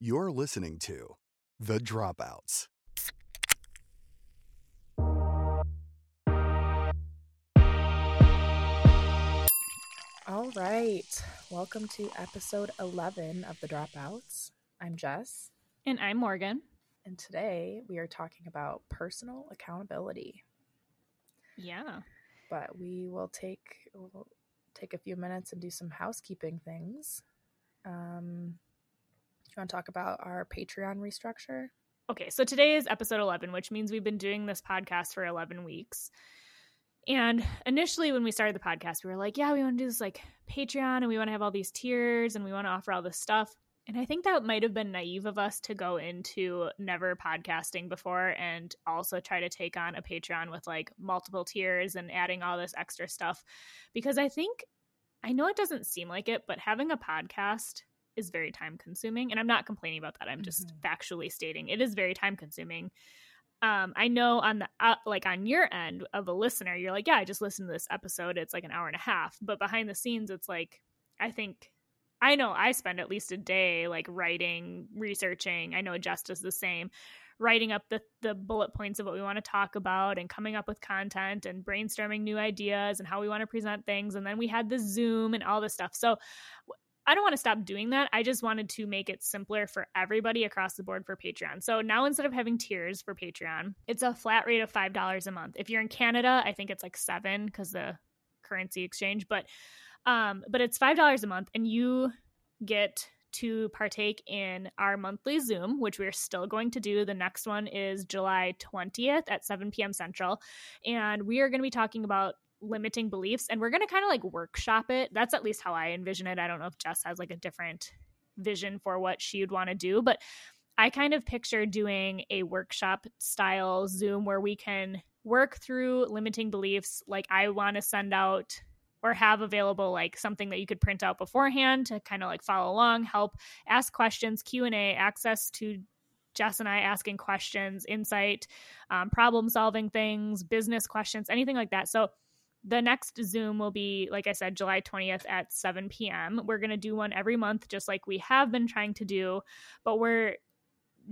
You're listening to The Dropouts. All right. Welcome to episode 11 of The Dropouts. I'm Jess, And I'm Morgan. and today we are talking about personal accountability. Yeah. But we will take we'll take a few minutes and do some housekeeping things. Um, do you want to talk about our Patreon restructure? Okay, so today is episode 11, which means we've been doing this podcast for 11 weeks. And initially, when we started the podcast, we were like, yeah, we want to do this like Patreon and we want to have all these tiers and we want to offer all this stuff. And I think that might have been naive of us to go into never podcasting before and also try to take on a Patreon with like multiple tiers and adding all this extra stuff. Because I think, I know it doesn't seem like it, but having a podcast is very time consuming. And I'm not complaining about that. I'm just Mhm. factually stating it is very time consuming. Um, I know on the uh, like on your end of a listener, you're like, yeah, I just listened to this episode. It's like an hour and a half, but behind the scenes, it's like I think I know I spend at least a day like writing, researching. I know Jess does the same, writing up the the bullet points of what we want to talk about and coming up with content and brainstorming new ideas and how we want to present things. And then we had the Zoom and all this stuff. So I don't want to stop doing that. I just wanted to make it simpler for everybody across the board for Patreon. So now instead of having tiers for Patreon, it's a flat rate of $5 a month. If you're in Canada, I think it's like 7 because the currency exchange, but um but it's $5 a month and you get to partake in our monthly Zoom, which we're still going to do. The next one is July 20th at 7 p.m. Central. And we are going to be talking about limiting beliefs and we're going to kind of like workshop it. That's at least how I envision it. I don't know if Jess has like a different vision for what she'd want to do, but I kind of picture doing a workshop style Zoom where we can work through limiting beliefs. Like, I want to send out or have available like something that you could print out beforehand to kind of like follow along help ask questions q&a access to jess and i asking questions insight um, problem solving things business questions anything like that so the next zoom will be like i said july 20th at 7 p.m we're going to do one every month just like we have been trying to do but we're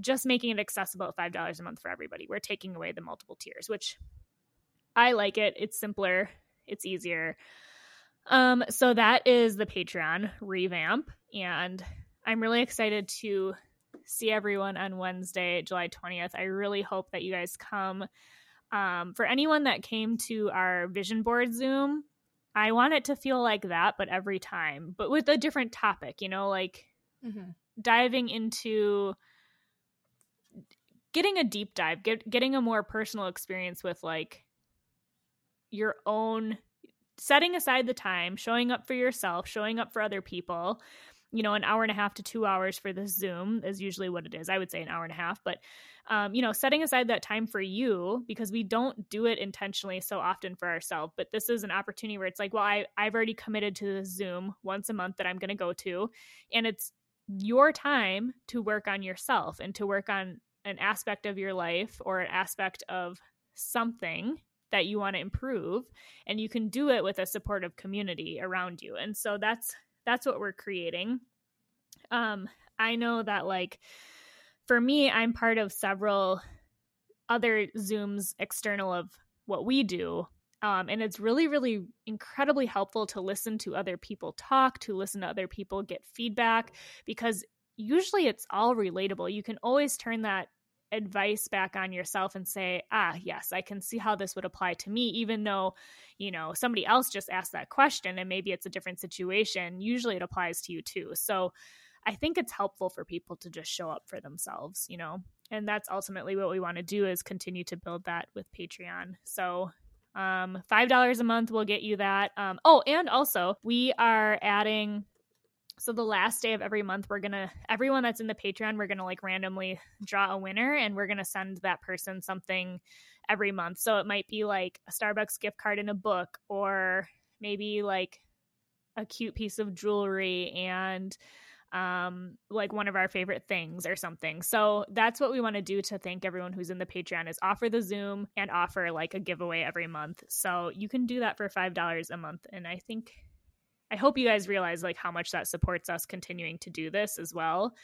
just making it accessible at $5 a month for everybody we're taking away the multiple tiers which i like it it's simpler it's easier um, so that is the Patreon revamp, and I'm really excited to see everyone on Wednesday, July 20th. I really hope that you guys come. Um, for anyone that came to our vision board Zoom, I want it to feel like that, but every time, but with a different topic, you know, like Mm-hmm. diving into getting a deep dive, get, getting a more personal experience with like your own setting aside the time, showing up for yourself, showing up for other people. You know, an hour and a half to two hours for this Zoom is usually what it is. I would say an hour and a half, but um, you know, setting aside that time for you because we don't do it intentionally so often for ourselves. But this is an opportunity where it's like, well, I, I've already committed to this Zoom once a month that I'm going to go to, and it's your time to work on yourself and to work on an aspect of your life or an aspect of something that you want to improve and you can do it with a supportive community around you and so that's that's what we're creating. Um i know that like for me i'm part of several other zooms external of what we do um, and it's really really incredibly helpful to listen to other people talk to listen to other people get feedback because usually it's all relatable. You can always turn that advice back on yourself and say, ah, yes, I can see how this would apply to me, even though, you know, somebody else just asked that question and maybe it's a different situation. Usually it applies to you too. So I think it's helpful for people to just show up for themselves, you know, and that's ultimately what we want to do is continue to build that with Patreon. So um, $5 a month will get you that. Um, oh, and also we are adding so the last day of every month we're gonna everyone that's in the patreon we're gonna like randomly draw a winner and we're gonna send that person something every month. So it might be like a starbucks gift card and a book or maybe like a cute piece of jewelry and um like one of our favorite things or something. So that's what we want to do to thank everyone who's in the patreon is offer the zoom and offer like a giveaway every month. So you can do that for five dollars a month and i think I hope you guys realize like how much that supports us continuing to do this as well.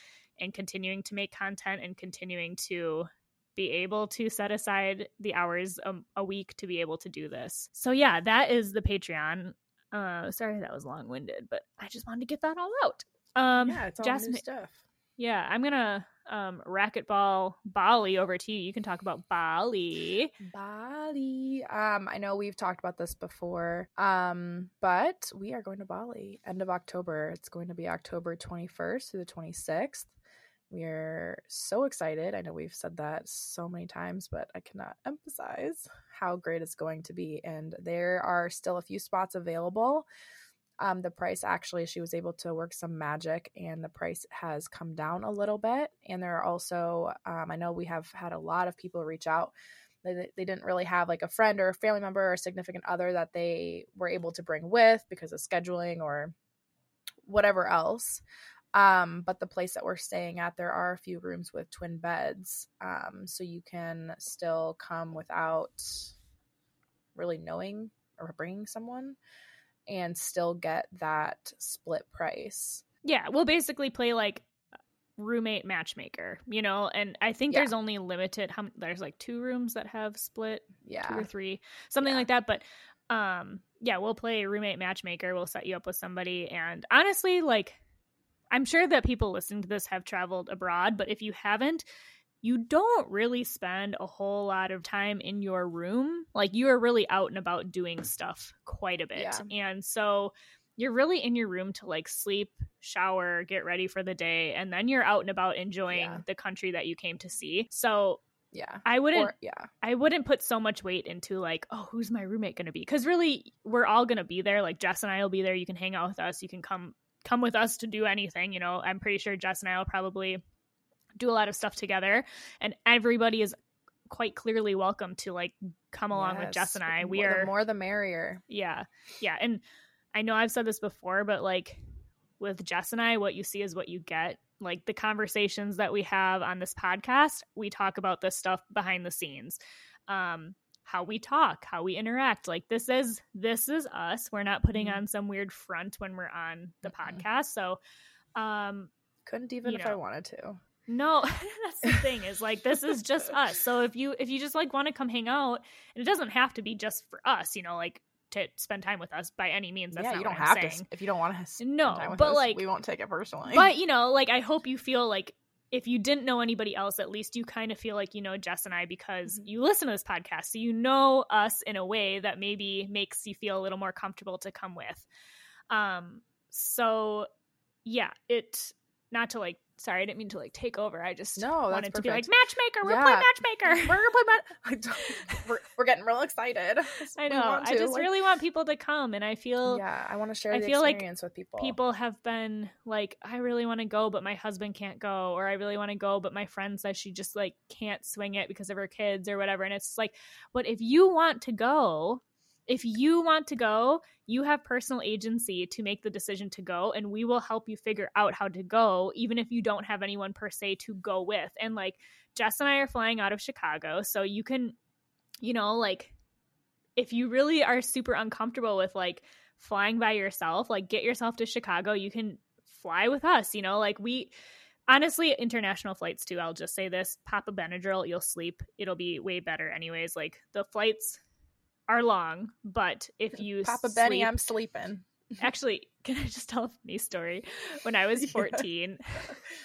and continuing to make content and continuing to be able to set aside the hours a, a week to be able to do this. So yeah, that is the Patreon. Uh sorry that was long-winded, but I just wanted to get that all out. Um yeah, it's all Jasmine, new stuff. yeah, I'm gonna um racquetball Bali over to you. You can talk about Bali. Bali. Um, I know we've talked about this before. Um, but we are going to Bali end of October. It's going to be October 21st through the 26th. We're so excited. I know we've said that so many times, but I cannot emphasize how great it's going to be. And there are still a few spots available. Um, the price actually, she was able to work some magic, and the price has come down a little bit. And there are also, um, I know we have had a lot of people reach out. They, they didn't really have like a friend or a family member or significant other that they were able to bring with because of scheduling or whatever else. Um, but the place that we're staying at, there are a few rooms with twin beds. Um, so you can still come without really knowing or bringing someone and still get that split price. Yeah, we'll basically play like roommate matchmaker, you know, and I think Yeah. there's only limited how there's like two rooms that have split yeah, two or three, something Yeah. like that. But um, yeah, we'll play roommate matchmaker. We'll set you up with somebody, and honestly, like, I'm sure that people listening to this have traveled abroad, but if you haven't, you don't really spend a whole lot of time in your room. Like, you are really out and about doing stuff quite a bit, Yeah. and so you're really in your room to like sleep, shower, get ready for the day, and then you're out and about enjoying Yeah. the country that you came to see. So Yeah. I wouldn't Or, yeah. I wouldn't put so much weight into like, oh, who's my roommate going to be? Because really, we're all going to be there. Like Jess and I will be there. You can hang out with us. You can come come with us to do anything. You know, I'm pretty sure Jess and I will probably do a lot of stuff together, and everybody is quite clearly welcome to like come along with Jess and I. We more- are the more the merrier. yeah, yeah, and I know I've said this before, but like with Jess and I, what you see is what you get. Like the conversations that we have on this podcast, we talk about this stuff behind the scenes. Um, how we talk, how we interact. Like this is this is us. We're not putting Mhm. on some weird front when we're on the Mm-mm. podcast. So um Couldn't even if I wanted to. No, that's the thing is like this is just us. So if you if you just like want to come hang out, and it doesn't have to be just for us, you know, like to spend time with us by any means. That's yeah, you don't have saying. to if you don't want to. No, but, us, like- we won't take it personally. But you know, like I hope you feel like if you didn't know anybody else, at least you kind of feel like you know Jess and I because Mhm. you listen to this podcast, so you know us in a way that maybe makes you feel a little more comfortable to come with. Um, so yeah, it not to like. Sorry, I didn't mean to like take over. I just No, wanted to be like matchmaker. We're Yeah. playing matchmaker. we're gonna play. Ma- we're, we're getting real excited. I know. I just like- really want people to come, and I feel yeah, I want to share I feel like experience with people. people have been like i really want to go but my husband can't go or i really want to go but my friend says she just like can't swing it because of her kids or whatever and it's like but if you want to go if you want to go you have personal agency to make the decision to go and we will help you figure out how to go even if you don't have anyone per se to go with and like jess and i are flying out of chicago so you can you know like if you really are super uncomfortable with like flying by yourself, like get yourself to Chicago, you can fly with us, you know, like we honestly international flights too. I'll just say this, pop a Benadryl, you'll sleep. It'll be way better anyways. Like the flights are long, but if you Papa Benny, sleep- I'm sleeping. actually, can I just tell a funny story? When I was 14,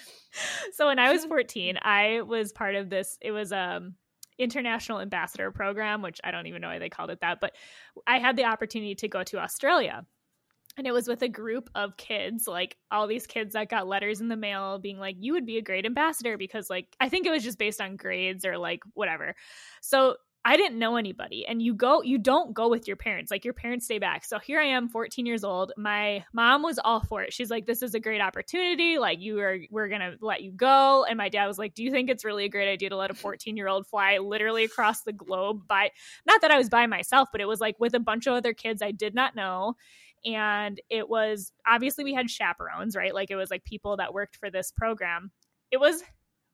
so when I was 14, I was part of this. It was um international ambassador program, which I don't even know why they called it that, but I had the opportunity to go to Australia. And it was with a group of kids, like all these kids that got letters in the mail being like, you would be a great ambassador because, like, I think it was just based on grades or like whatever. So I didn't know anybody. And you go, you don't go with your parents. Like your parents stay back. So here I am, 14 years old. My mom was all for it. She's like, this is a great opportunity. Like you are, we're going to let you go. And my dad was like, do you think it's really a great idea to let a 14 year old fly literally across the globe by, not that I was by myself, but it was like with a bunch of other kids I did not know. And it was obviously we had chaperones, right? Like it was like people that worked for this program. It was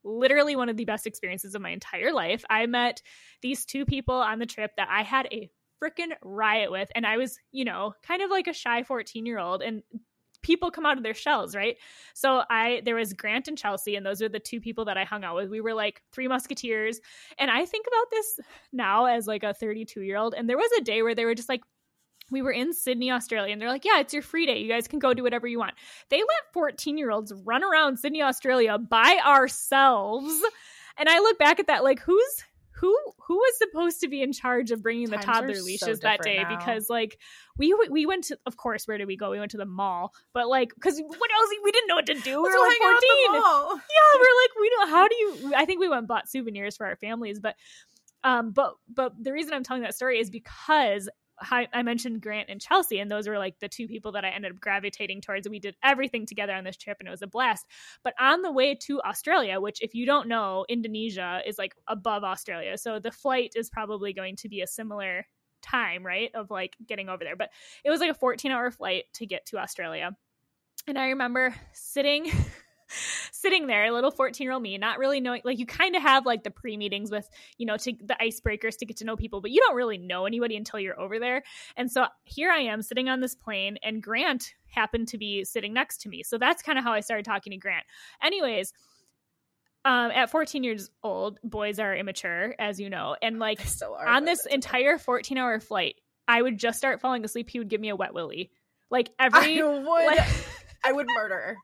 literally one of the best experiences of my entire life. I met these two people on the trip that I had a freaking riot with. And I was, you know, kind of like a shy 14 year old. And people come out of their shells, right? So I there was Grant and Chelsea, and those are the two people that I hung out with. We were like three musketeers. And I think about this now as like a 32 year old. And there was a day where they were just like, we were in Sydney, Australia, and they're like, Yeah, it's your free day. You guys can go do whatever you want. They let 14 year olds run around Sydney, Australia by ourselves. And I look back at that like, who's who who was supposed to be in charge of bringing the Times toddler are so leashes that day now. because like we we went to of course where did we go we went to the mall but like because what else we didn't know what to do we were like hang out at the 14 yeah, we're like, we know how do you I think we went and bought souvenirs for our families, but um but but the reason I'm telling that story is because I, mentioned Grant and Chelsea, and those were like the two people that I ended up gravitating towards. We did everything together on this trip, and it was a blast. But on the way to Australia, which, if you don't know, Indonesia is like above Australia. So the flight is probably going to be a similar time, right? Of like getting over there. But it was like a 14 hour flight to get to Australia. And I remember sitting sitting there, a little 14 year old me, not really knowing, like, you kind of have like the pre meetings with, you know, to the icebreakers to get to know people, but you don't really know anybody until you're over there. And so here I am sitting on this plane, and Grant happened to be sitting next to me. So that's kind of how I started talking to Grant. Anyways, um, at 14 years old, boys are immature, as you know, and like on this entire 14 hour flight, I would just start falling asleep. He would give me a wet willy. Like every I would, like- I would murder.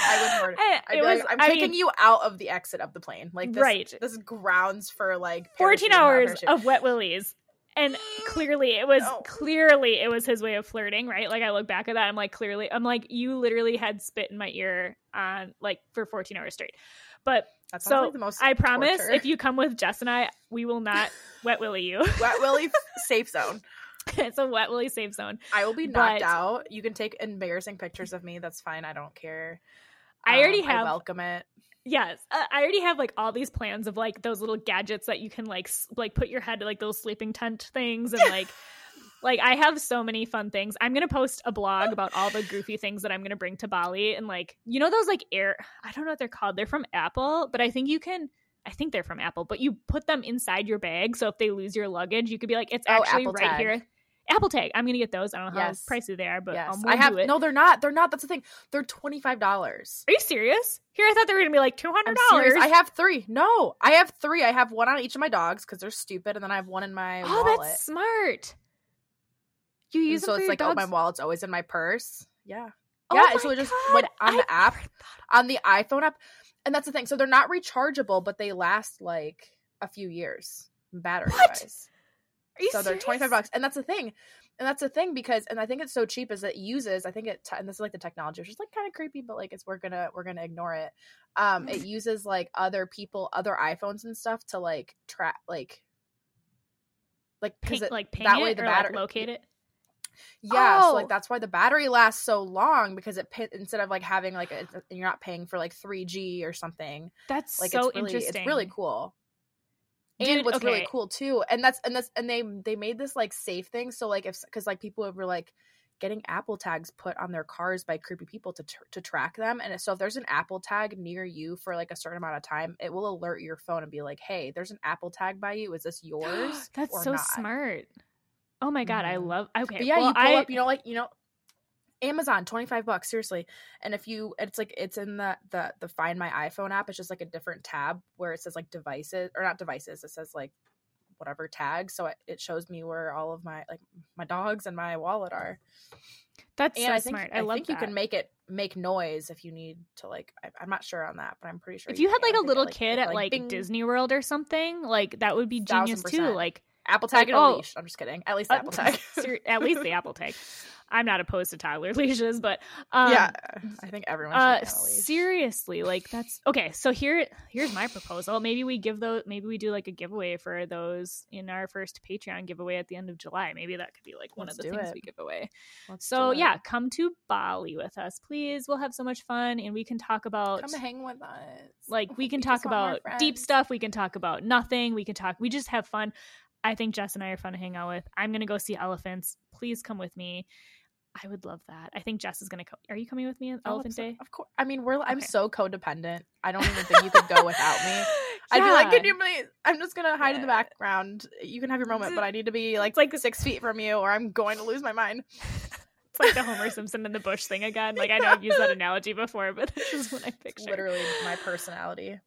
I would murder. I'd it was, like, I'm I taking mean, you out of the exit of the plane. Like this, Right. This is grounds for like 14 hours of wet willies. And clearly it was No. clearly it was his way of flirting, right? Like I look back at that, I'm like clearly I'm like, you literally had spit in my ear on like for 14 hours straight. But so like the most I promise torture. if you come with Jess and I, we will not wet willy you. wet willy safe zone. it's a wet willy safe zone. I will be knocked But- out. You can take embarrassing pictures of me. That's fine. I don't care. I already Um, have I welcome it. Yes, uh, I already have like all these plans of like those little gadgets that you can like s- like put your head to, like those sleeping tent things and like like I have so many fun things. I'm gonna post a blog about all the goofy things that I'm gonna bring to Bali and like you know those like air I don't know what they're called. They're from Apple, but I think you can. I think they're from Apple, but you put them inside your bag. So if they lose your luggage, you could be like, it's Oh, actually Apple right Tag. here. Apple Tag. I'm gonna get those. I don't know Yes. how pricey they are, but yes, um, we'll I have. No, they're not. They're not. That's the thing. They're twenty five dollars. Are you serious? Here, I thought they were gonna be like two hundred dollars. I have three. No, I have three. I have one on each of my dogs because they're stupid, and then I have one in my Oh, wallet. that's smart. You use so it's like, oh, my wallet's always in my purse. Yeah, Oh yeah. so it just God, went on I the app on the iPhone app, and that's the thing. So they're not rechargeable, but they last like a few years battery What? wise. So they're 25 bucks and that's the thing and that's the thing because and i think it's so cheap is it uses i think it te- and this is like the technology which is like kind of creepy but like it's we're gonna we're gonna ignore it um it uses like other people other iphones and stuff to like track like like because like that way the battery like locate it. yeah so Oh. like that's why the battery lasts so long because it instead of like having like a, you're not paying for like 3g or something That's like so it's really interesting. it's really cool and Dude, what's really cool too and that's and that's and they they made this like safe thing so like if because like people were like getting apple tags put on their cars by creepy people to tr- to track them and so if there's an apple tag near you for like a certain amount of time it will alert your phone and be like hey there's an apple tag by you is this yours That's so not? smart. Oh my god, I Mhm. love. Okay, but yeah well, you pull I, up you know like you know Amazon, twenty five bucks, seriously. And if you, it's like it's in the the the Find My iPhone app. It's just like a different tab where it says like devices or not devices. It says like whatever tags. So it, it shows me where all of my like my dogs and my wallet are. That's And so I think smart. I, I, love think that. you can make it make noise if you need to like. I, I'm not sure on that, but I'm pretty sure. if you had can. like a it, little like- kid at like bing, Disney World or something, like that would be genius too. Like Apple tag like, and oh, leash. I'm just kidding. At least the uh, Apple tag. at least the Apple tag. I'm not opposed to toddler leashes, but um, yeah, I think everyone should uh get a leash. seriously like that's okay so here here's my proposal. Maybe we give those maybe we do like a giveaway for those in our first patreon giveaway at the end of july. Maybe that could be like one Let's of the things it. we give away. Let's so yeah come to bali with us please. We'll have so much fun and we can talk about come hang with us. like we can just talk about deep stuff we can talk about nothing we can talk we just have fun i think jess and i are fun to hang out with i'm gonna go see elephants please come with me i would love that i think jess is gonna come are you coming with me on Oh, elephant day Of course. I mean, we're. I'm so codependent. I don't even think you could go without me. I'd be like, "Can you please? I'm just gonna hide in the background. You can have your moment, but I need to be like It's like- six feet from you, or I'm going to lose my mind." it's like the Homer Simpson in the bush thing again. Like I know I've used that analogy before, but this is what I picture. Literally my personality.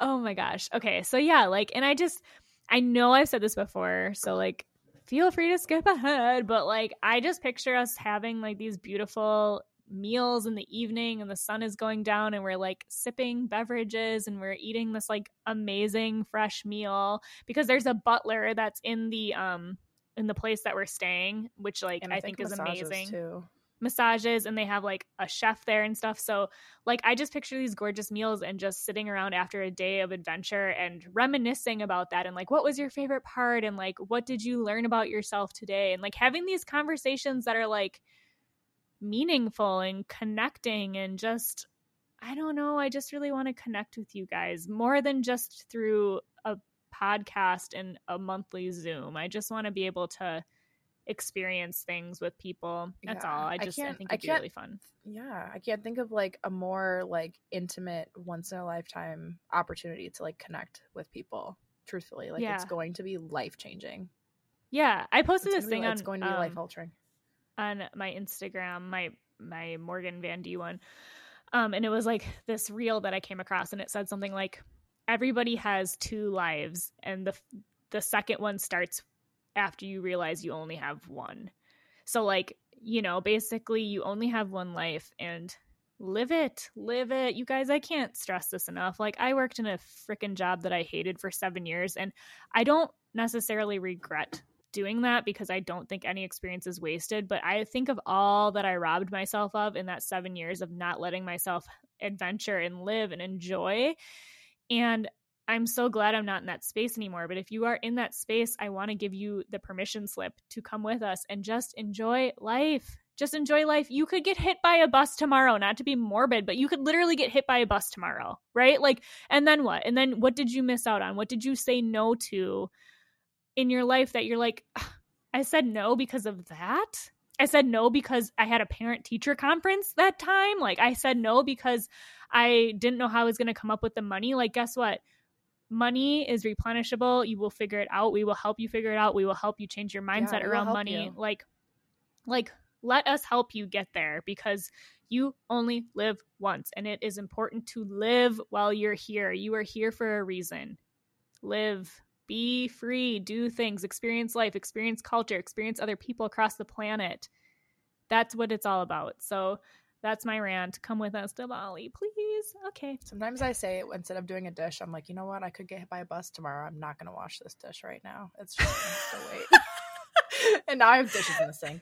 Oh my gosh. Okay. So yeah, like and I just I know I've said this before, so like feel free to skip ahead, but like I just picture us having like these beautiful meals in the evening and the sun is going down and we're like sipping beverages and we're eating this like amazing fresh meal because there's a butler that's in the um in the place that we're staying, which like And I, think, is amazing too. Massages and they have like a chef there and stuff. So like I just picture these gorgeous meals and just sitting around after a day of adventure and reminiscing about that and like what was your favorite part and like what did you learn about yourself today and like having these conversations that are like meaningful and connecting and just I don't know, I just really want to connect with you guys more than just through a podcast and a monthly Zoom. I just want to be able to experience things with people. That's Yeah, all. I I just I, can't- think I it'd be can't- really fun. Yeah, I can't think of like a more like intimate, once in a lifetime opportunity to like connect with people. Truthfully, like it's going to be life changing. Yeah, I posted It's, this thing be, on it's going to be life um, altering. on my Instagram, my my Morgan Van D one. Um, and it was like this reel that I came across, and it said something like, "Everybody has two lives, and the the second one starts after you realize you only have one." So, like, you know, basically, you only have one life, and live it, live it. You guys, I can't stress this enough. Like, I worked in a freaking job that I hated for seven years, and I don't necessarily regret doing that because I don't think any experience is wasted. But I think of all that I robbed myself of in that seven years of not letting myself adventure and live and enjoy. And I'm so glad I'm not in that space anymore. But if you are in that space, I want to give you the permission slip to come with us and just enjoy life. Just enjoy life. You could get hit by a bus tomorrow, not to be morbid, but you could literally get hit by a bus tomorrow, right? Like, and then what? And then what did you miss out on? What did you say no to in your life that you're like, I said no because of that? I said no because I had a parent teacher conference that time. Like, I said no because I didn't know how I was going to come up with the money. Like, guess what? Money is replenishable. You will figure it out. We will help you figure it out. We will help you change your mindset will around money. you. Like, like let us help you get there because you only live once and it is important to live while you're here. You are here for a reason. Live, be free, do things, experience life, experience culture, experience other people across the planet. That's what it's all about. So that's my rant. Come with us to Bali, please. Okay. Sometimes I say instead of doing a dish, I'm like, you know what? I could get hit by a bus tomorrow. I'm not going to wash this dish right now. It's just to wait. and now I have dishes in the sink.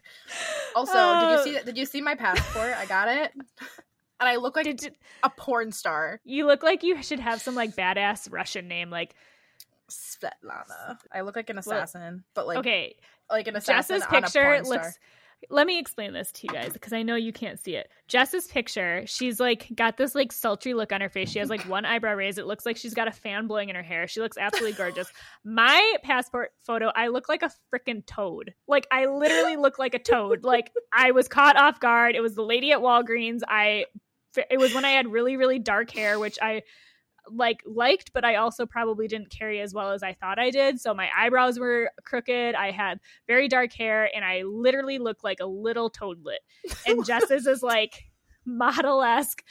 Also, did you see? Did you see my passport? I got it, and I look like you, a porn star. you look like you should have some like badass Russian name like Svetlana. I look like an Well, assassin, but like okay, like an assassin Jess's on a picture porn star. Let me explain this to you guys because I know you can't see it. Jess's picture, she's like got this like sultry look on her face. She has like one eyebrow raised. It looks like she's got a fan blowing in her hair. She looks absolutely gorgeous. My passport photo, I look like a freaking toad. Like I literally look like a toad. Like I was caught off guard. It was the lady at Walgreens. I it was when I had really really dark hair, which I like liked but i also probably didn't carry as well as i thought i did. So my eyebrows were crooked. I had very dark hair and i literally looked like a little toadlet. And jess's is like model-esque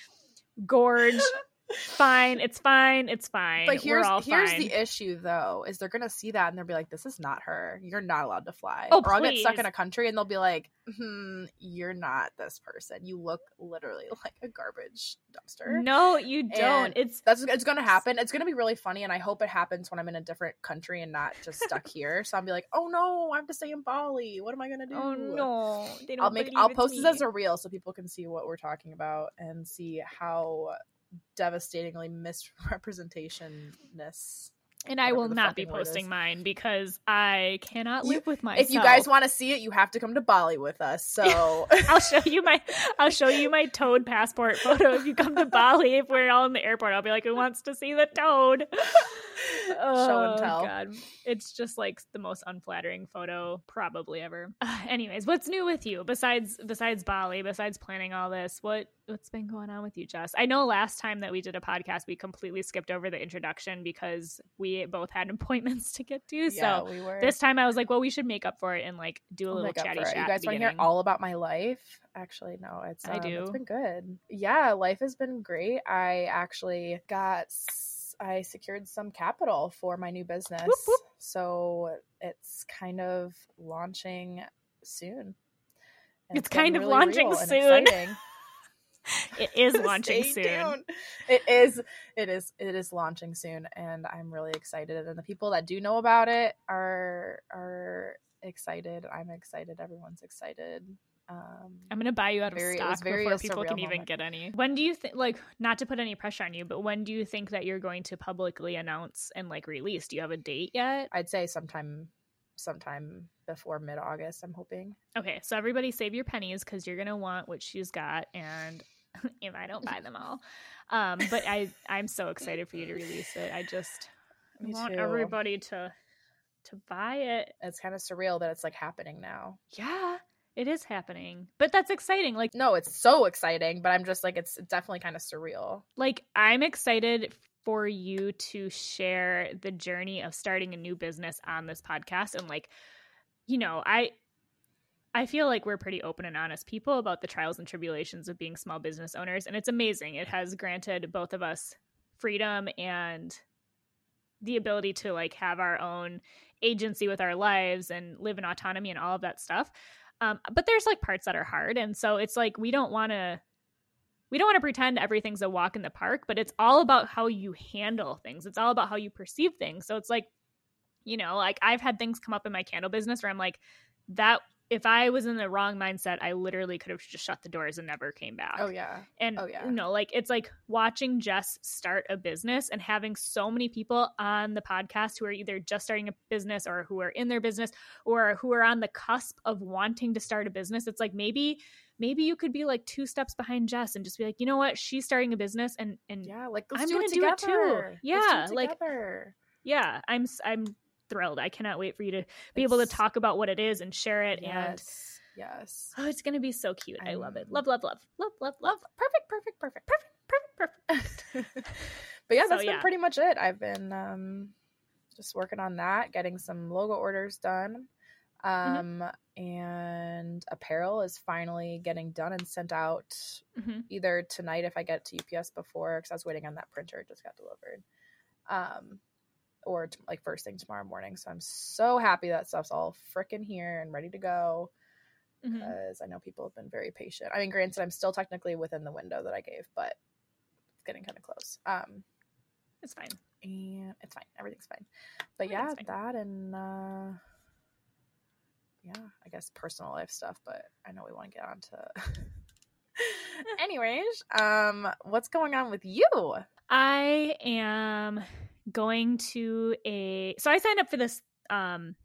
gorge fine it's fine it's fine But here's We're all here's fine. the issue though, is they're gonna see that and they'll be like, "This is not her. You're not allowed to fly." Oh, or I'll get stuck in a country and they'll be like, hmm, "You're not this person. You look literally like a garbage dumpster." no you don't And it's That's it's gonna happen. It's gonna be really funny, and I hope it happens when I'm in a different country and not just stuck here. So I'll be like, "Oh no, I have to stay in Bali. What am I gonna do?" oh no they don't I'll make I'll post this as a reel so people can see what we're talking about and see how devastatingly misrepresentationness. and i will not be posting mine because i cannot You- live with myself If you guys want to see it, you have to come to Bali with us. So I'll show you my I'll show you my toad passport photo if you come to Bali. If we're all in the airport, I'll be like, "Who wants to see the toad?" oh, Show Oh, and tell. God, it's just like the most unflattering photo probably ever. Uh, anyways, what's new with you besides besides Bali? Besides planning all this, what what's been going on with you, Jess? I know last time that we did a podcast, we completely skipped over the introduction because we both had appointments to get to. Yeah, so we were. this time I was like, well, we should make up for it and like do a We'll little chatty chat. You guys want to hear all about my life? Actually, no. It's I um, It's do. been good. Yeah, life has been great. I actually got. I secured some capital for my new business, whoop. so it's kind of launching soon. And It's kind of really launching soon. It is launching soon. tuned. It is. It is. It is launching soon, and I'm really excited. And the people that do know about it are are excited. I'm excited. Everyone's excited. Um, I'm gonna buy you out of Very- stock before people can even moment. get any. When do you think, like, not to put any pressure on you, but when do you think that you're going to publicly announce and like release? Do you have a date yet? I'd say sometime, sometime before mid August. I'm hoping. Okay, so everybody save your pennies because you're gonna want what she's got, and if I don't buy them all, um, but I I'm so excited for you to release it. I just Me want too. everybody to to buy it. It's kind of surreal that it's like happening now. Yeah, it is happening, but that's exciting. Like No, it's so exciting, but I'm just like it's definitely kind of surreal. like I'm excited for you to share the journey of starting a new business on this podcast. And like you know I I feel like we're pretty open and honest people about the trials and tribulations of being small business owners. And it's amazing. It has granted both of us freedom and the ability to like have our own agency with our lives and live in autonomy and all of that stuff. Um, but there's like parts that are hard. And so it's like we don't want to we don't want to pretend everything's a walk in the park, but it's all about how you handle things. It's all about how you perceive things. So it's like, you know, like I've had things come up in my candle business where I'm like, that if I was in the wrong mindset, I literally could have just shut the doors and never came back. Oh yeah. And Oh, yeah. you know, like it's like watching Jess start a business and having so many people on the podcast who are either just starting a business or who are in their business or who are on the cusp of wanting to start a business. It's like maybe maybe you could be like two steps behind Jess and just be like, you know what, she's starting a business and and Yeah, like I'm do gonna do it too. Yeah, it like- yeah, I'm I'm thrilled. I cannot wait for you to be able to talk about what it is and share it and yes, yes. oh, it's going to be so cute. I love it. I'm- Love love love. Love love love. Perfect, perfect, perfect, perfect, perfect, perfect. but yeah, So, that's been yeah. pretty much it. I've been um, just working on that, getting some logo orders done, Mm-hmm. um, and apparel is finally getting done and sent out Mhm. either tonight if I get to UPS before, because I was waiting on that printer, it just got delivered, um, or t- like first thing tomorrow morning. So I'm so happy that stuff's all freaking here and ready to go because I know people have been very patient. I mean, granted, I'm still technically within the window that I gave, but it's getting kind of close. Um, It's fine. and it's fine. Everything's fine. But Everything's yeah, fine. that and uh, yeah, I guess personal life stuff. But I know we want to get on to. Anyways, um, what's going on with you? I am going to a so I signed up for this um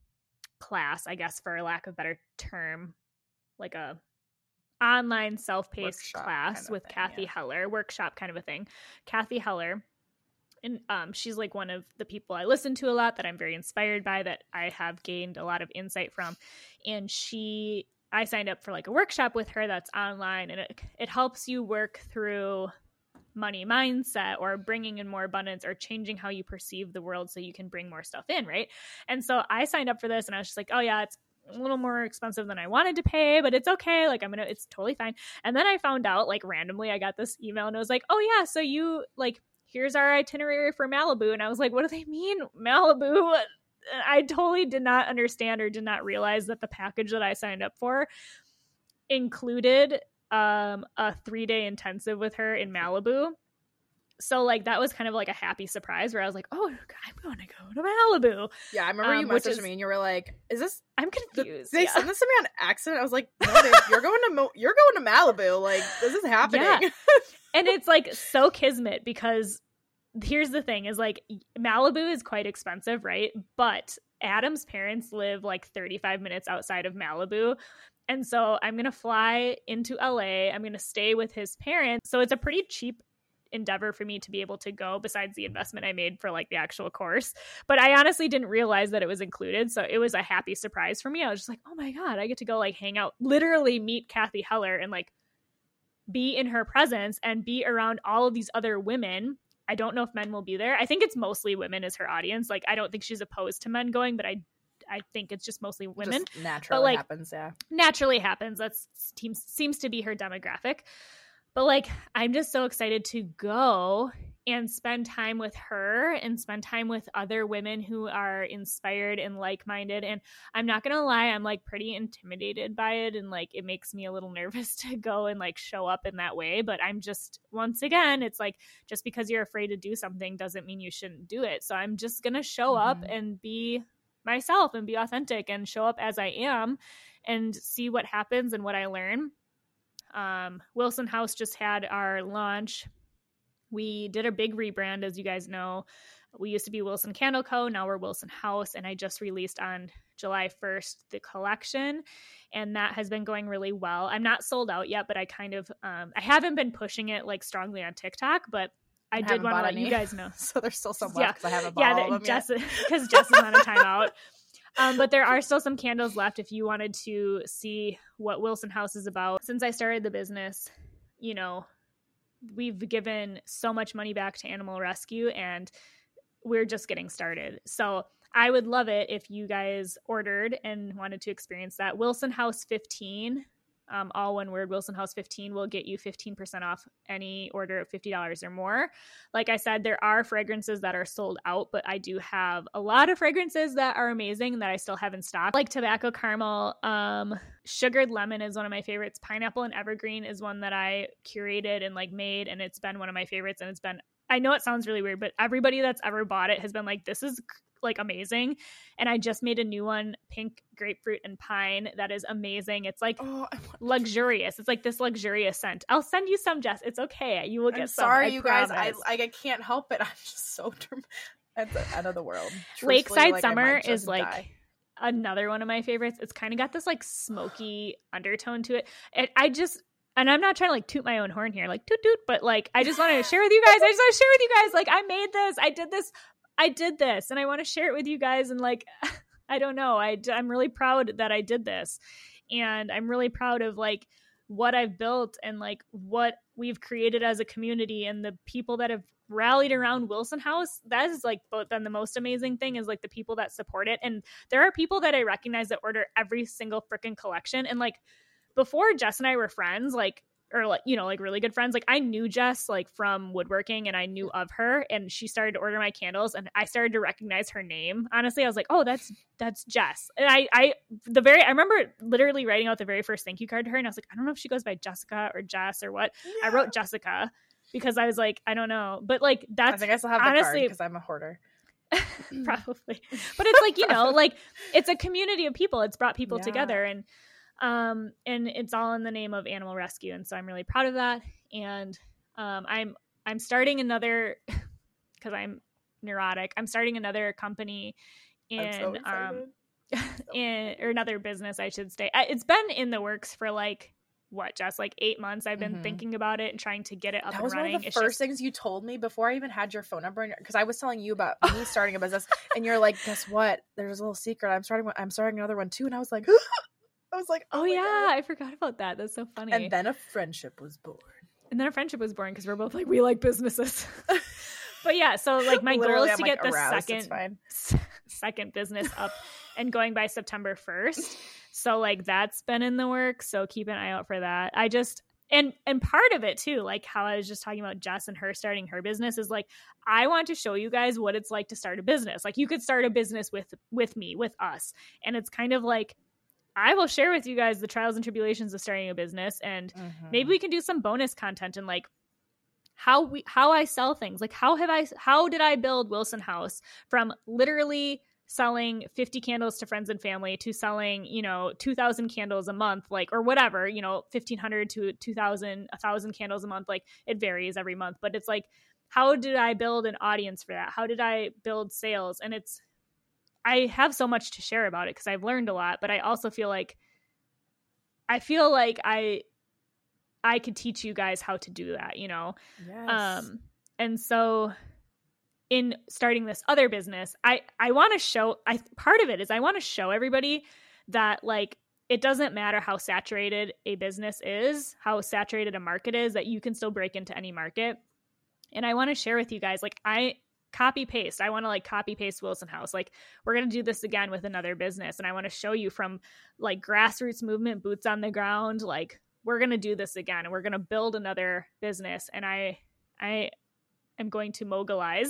class, I guess for lack of a better term, like a online self-paced Workshop class kind of with thing, Cathy yeah. Heller, workshop kind of a thing. Cathy Heller. And um, she's like one of the people I listen to a lot that I'm very inspired by, that I have gained a lot of insight from. And she, I signed up for like a workshop with her that's online, and it it helps you work through money mindset or bringing in more abundance or changing how you perceive the world so you can bring more stuff in, right? And so I signed up for this and I was just like, oh yeah, it's a little more expensive than I wanted to pay, but it's okay. Like I'm to it's totally fine. And then I found out like randomly I got this email and it was like, "Oh yeah, so you like here's our itinerary for Malibu." And I was like, "What do they mean Malibu?" I totally did not understand or did not realize that the package that I signed up for included um a 3-day intensive with her in Malibu. So like that was kind of like a happy surprise where I was like, "Oh, I'm going to go to Malibu." Yeah, I remember you Um, which messaged is- me and you were like, "Is this?" I'm confused. they yeah. send this to me on accident? I was like, "No, babe, you're going to Mo- you're going to Malibu. Like this is happening." Yeah. and it's like so kismet because here's the thing is like Malibu is quite expensive, right? But Adam's parents live like 35 minutes outside of Malibu. And so I'm going to fly into LA. I'm going to stay with his parents. So it's a pretty cheap endeavor for me to be able to go besides the investment I made for like the actual course. But I honestly didn't realize that it was included. So it was a happy surprise for me. I was just like, oh my God, I get to go like hang out, literally meet Cathy Heller and like be in her presence and be around all of these other women. I don't know if men will be there. I think it's mostly women as her audience. Like I don't think she's opposed to men going, but I I think it's just mostly women. Just naturally like, happens, yeah. naturally happens. That's seems seems to be her demographic. But like I'm just so excited to go and spend time with her and spend time with other women who are inspired and like-minded and I'm not to lie, I'm like pretty intimidated by it and like it makes me a little nervous to go and like show up in that way, but I'm just once again, it's like just because you're afraid to do something doesn't mean you shouldn't do it. So I'm just to show mm-hmm. up and be myself and be authentic and show up as I am and see what happens and what I learn. Um, WilsonHaus just had our launch. We did a big rebrand, as you guys know. We used to be Wilson Candle Co. Now we're WilsonHaus, and I just released on July 1st the collection, and that has been going really well. I'm not sold out yet, but I kind of um, I haven't been pushing it like strongly on TikTok, but I, did want to let any. you guys know. so there's still some left yeah. I haven't bought yeah, Jess because Jess is on a timeout. Um, but there are still some candles left if you wanted to see what WilsonHaus is about. Since I started the business, you know, we've given so much money back to animal rescue and we're just getting started. So I would love it if you guys ordered and wanted to experience that. WilsonHaus 15 um, all one word wilsonhaus 15 will get you 15% off any order of $50 or more. Like i said there are fragrances that are sold out but i do have a lot of fragrances that are amazing that i still have in stock. Like tobacco caramel um, sugared lemon is one of my favorites. Pineapple and evergreen is one that i curated and like made and it's been one of my favorites and it's been I know it sounds really weird, but everybody that's ever bought it has been like, this is like amazing. And I just made a new one, pink grapefruit and pine, that is amazing. It's like oh, luxurious. It's like this luxurious scent. I'll send you some, Jess. It's okay. You will get I'm. Sorry, I you promise. guys. I, I can't help it. I'm just so at the end of the world. Lakeside like, Summer is like. Die another one of my favorites. It's kind of got this like smoky undertone to it. it. I just and I'm not trying to like toot my own horn here, like toot toot, but like I just want to share with you guys. I just want to share with you guys, like I made this, I did this I did this and I want to share it with you guys. And like, I don't know, I, I'm really proud that I did this. And I'm really proud of like what I've built and like what we've created as a community and the people that have rallied around WilsonHaus. That is like both then the most amazing thing is like the people that support it. And there are people that I recognize that order every single freaking collection. And like before Jess and I were friends, like or like you know like really good friends. Like i knew jess like from woodworking and i knew of her and she started to order my candles and i started to recognize her name. Honestly i was like oh that's that's jess. And i i the very i remember literally writing out the very first thank you card to her and i was like i don't know if she goes by jessica or jess or what. Yeah. i wrote jessica because i was like i don't know. But like that's i think i still have the honestly because i'm a hoarder. Probably. But it's like you know like it's a community of people. It's brought people yeah. together and um, and it's all in the name of animal rescue and so i'm really proud of that. And um, i'm i'm starting another because i'm neurotic i'm starting another company in so um in or another business i should say. It's been in the works for like what just like eight months? I've been mm-hmm. thinking about it and trying to get it up that and was running one of the it's first just... things you told me before i even had your phone number because i was telling you about me starting a business and you're like guess what? There's a little secret. I'm starting i'm starting another one too. And i was like I was like, oh, oh yeah, God. I forgot about that. That's so funny. And then a friendship was born. And then a friendship was born because we're both like, we like businesses. but yeah, so like my goal is to get like, the second second business up and going by September 1st. So like that's been in the works. So keep an eye out for that. I just and and part of it too like how i was just talking about jess and her starting her business is like i want to show you guys what it's like to start a business like you could start a business with with me with us and it's kind of like I will share with you guys the trials and tribulations of starting a business and mm-hmm. maybe we can do some bonus content and like how we how I sell things. Like how have I how did I build WilsonHaus from literally selling 50 candles to friends and family to selling, you know, 2000 candles a month like or whatever, you know, 1500 to 2000 1000 candles a month like it varies every month, but it's like how did I build an audience for that? How did I build sales? And it's I have so much to share about it because I've learned a lot, but I also feel like I feel like I I could teach you guys how to do that, you know. Yes. Um and so in starting this other business, I I want to show I part of it is I want to show everybody that like it doesn't matter how saturated a business is, how saturated a market is, that you can still break into any market. And I want to share with you guys, like, I copy paste. I want to like copy paste WilsonHaus. Like, we're going to do this again with another business. And I want to show you from like grassroots movement, boots on the ground, like, we're going to do this again and we're going to build another business. And I, I am going to mogulize.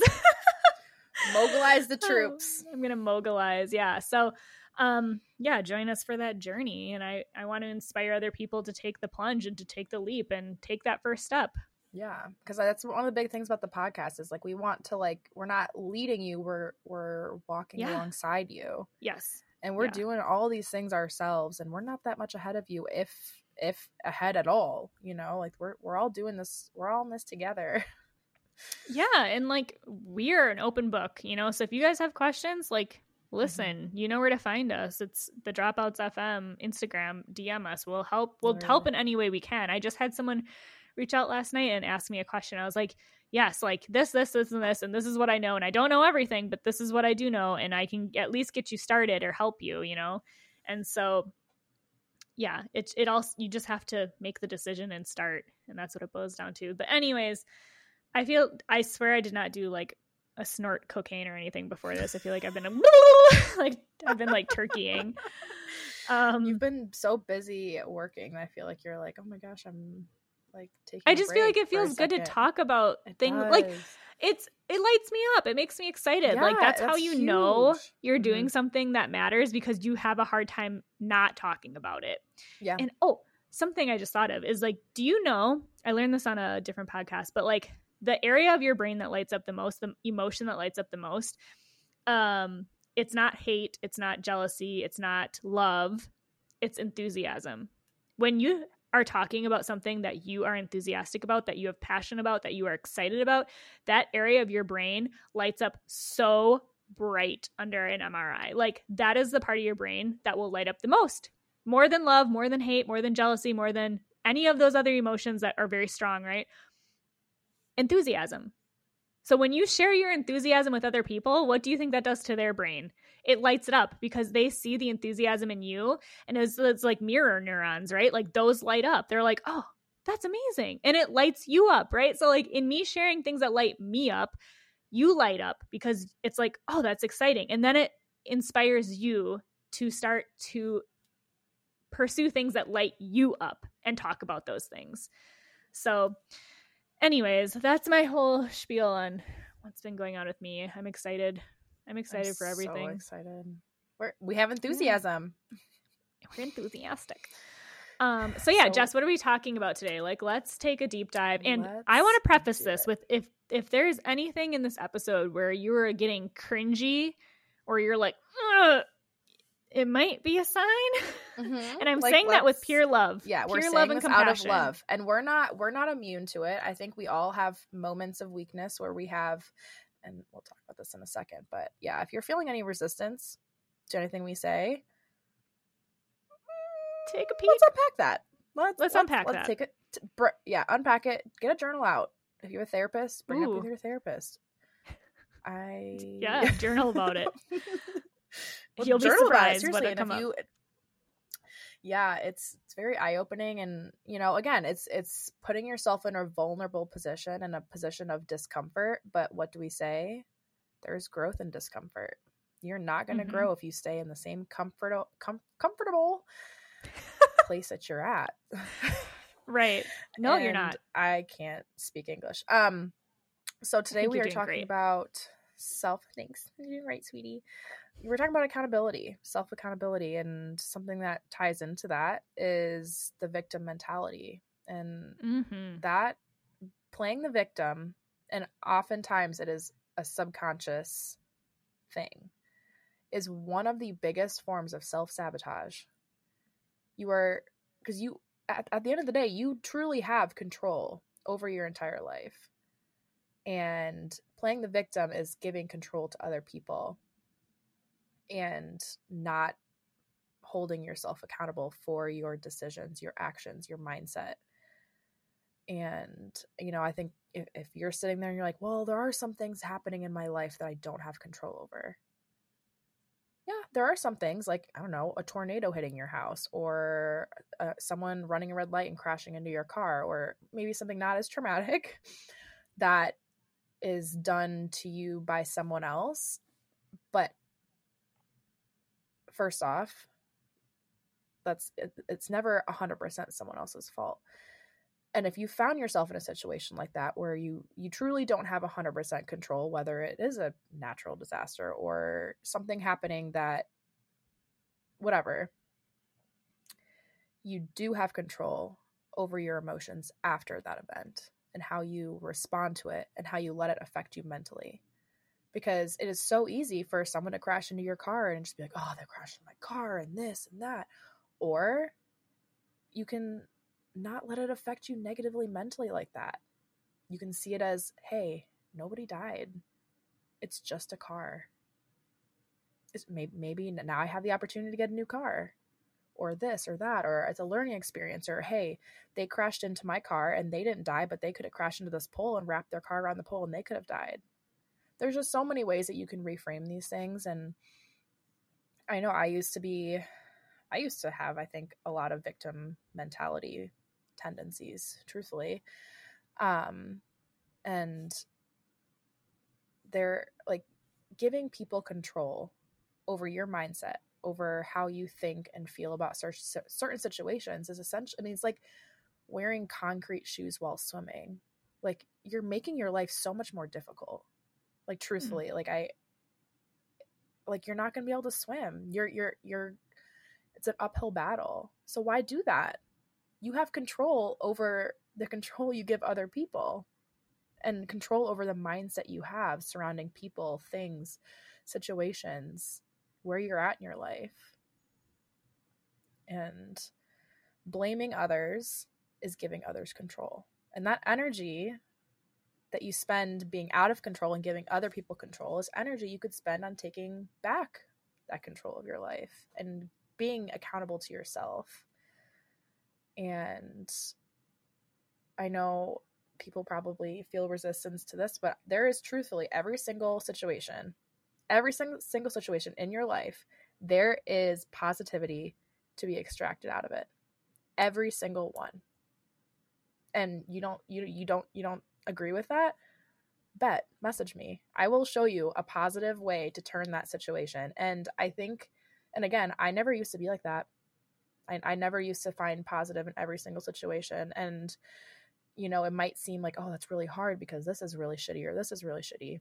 mogulize the troops. I'm going to mogulize. Yeah. So, um yeah join us for that journey and i i want to inspire other people to take the plunge and to take the leap and take that first step yeah because that's one of the big things about the podcast is like we want to like we're not leading you we're we're walking Yeah. alongside you. Yes. And we're Yeah. doing all these things ourselves and we're not that much ahead of you if if ahead at all you know? Like we're we're all doing this we're all in this together. Yeah and like we're an open book you know? So if you guys have questions like mm-hmm. listen you know where to find us. It's the dropouts fm instagram dm us. We'll help we'll help in any way we can. I just had someone reach out last night and ask me a question. I was like yes like this this this and this and this is what i know and i don't know everything but this is what i do know and i can at least get you started or help you you know? And so yeah it it all you just have to make the decision and start and that's what it boils down to. But anyways i feel i swear i did not do like a snort cocaine or anything before this. I feel like i've been a, like i've been like turkeying. Um you've been so busy working i feel like you're like oh my gosh i'm like taking i just feel like it feels good to talk about It things like it's it lights me up. It makes me excited. Like Yeah, that's, how that's you know you're doing something that matters because you have a hard time not talking about it. Yeah. And oh something i just thought of is like do you know i learned this on a different podcast but like the area of your brain that lights up the most the emotion that lights up the most um it's not hate it's not jealousy it's not love it's enthusiasm. When you are talking about something that you are enthusiastic about that you have passion about that you are excited about that area of your brain lights up so bright under an mri like that is the part of your brain that will light up the most. More than love more than hate more than jealousy more than any of those other emotions that are very strong right? Enthusiasm so when you share your enthusiasm with other people, what do you think that does to their brain? It lights it up because they see the enthusiasm in you and it's, it's like mirror neurons, right? Like those light up. They're like, "Oh, that's amazing." And it lights you up, right? So like in me sharing things that light me up, you light up because it's like, "Oh, that's exciting." And then it inspires you to start to pursue things that light you up and talk about those things. So anyways, that's my whole spiel on what's been going on with me. I'm excited. I'm I'm excited for so everything. excited we're, we have enthusiasm We're enthusiastic. Um, so yeah, So- Jess, what are we talking about today? Like, let's take a deep dive. And I want to preface this it. with if if there's anything in this episode where you are getting cringy or you're like, it might be a sign. Mhm. and I'm Like, saying that with pure love. yeah we're pure saying love and compassion. out of love and we're not we're not immune to it i think we all have moments of weakness where we have and we'll talk about this in a second but yeah if you're feeling any resistance to anything we say Take a peek. let's unpack that let's, Let's unpack let's that. take it br- yeah unpack it get a journal out if you're a therapist bring it up with your therapist i Yeah, journal about it. Well, You'll be journal about it, surprised what it and come if up. Yeah it's it's very eye-opening and you know again it's it's putting yourself in a vulnerable position in a position of discomfort but what do we say there's growth in discomfort you're not going to Mhm. grow if you stay in the same comfort com- comfortable place that you're at Right. No, you're not. i can't speak english um so today we you're talking great. about self thanks you're doing right sweetie we're talking about accountability self accountability and something that ties into that is the victim mentality. And Mm-hmm. that playing the victim and oftentimes it is a subconscious thing is one of the biggest forms of self-sabotage. You are because you at, at the end of the day you truly have control over your entire life. And playing the victim is giving control to other people and not holding yourself accountable for your decisions your actions your mindset and you know i think if, if you're sitting there and you're like well there are some things happening in my life that i don't have control over yeah there are some things like I don't know, a tornado hitting your house, or uh, someone running a red light and crashing into your car, or maybe something not as traumatic that is done to you by someone else. But first off, that's it, it's never 100% someone else's fault. And if you found yourself in a situation like that where you you truly don't have 100% control whether it is a natural disaster or something happening that whatever you do have control over your emotions after that event and how you respond to it and how you let it affect you mentally because it is so easy for someone to crash into your car and just be like oh they crashed in my car and this and that or you can not let it affect you negatively mentally like that. You can see it as, hey, nobody died. It's just a car. It's maybe, maybe now I have the opportunity to get a new car or this or that or it's a learning experience or hey they crashed into my car and they didn't die but they could have crashed into this pole and wrapped their car around the pole and they could have died there's just so many ways that you can reframe these things and i know i used to be I used to have, I think, a lot of victim mentality tendencies, truthfully. Um, and they're like giving people control over your mindset, over how you think and feel about certain situations is essential. I mean, it's like wearing concrete shoes while swimming. Like you're making your life so much more difficult. Like hmm. truthfully, mm-hmm. like I like you're not going to be able to swim. You're you're you're it's an uphill battle. So why do that? You have control over the control you give other people and control over the mindset you have surrounding people, things, situations, where you're at in your life. And blaming others is giving others control. And that energy that you spend being out of control and giving other people control is energy you could spend on taking back that control of your life and being accountable to yourself. And I know people probably feel resistance to this, but there is truthfully every single situation, every single single situation in your life, there is positivity to be extracted out of it. Every single one. And you don't you you don't you don't agree with that? Bet, message me. I will show you a positive way to turn that situation. And I think and again, I never used to be like that. I, I never used to find positive in every single situation. And, you know, it might seem like, oh, that's really hard because this is really shitty or this is really shitty.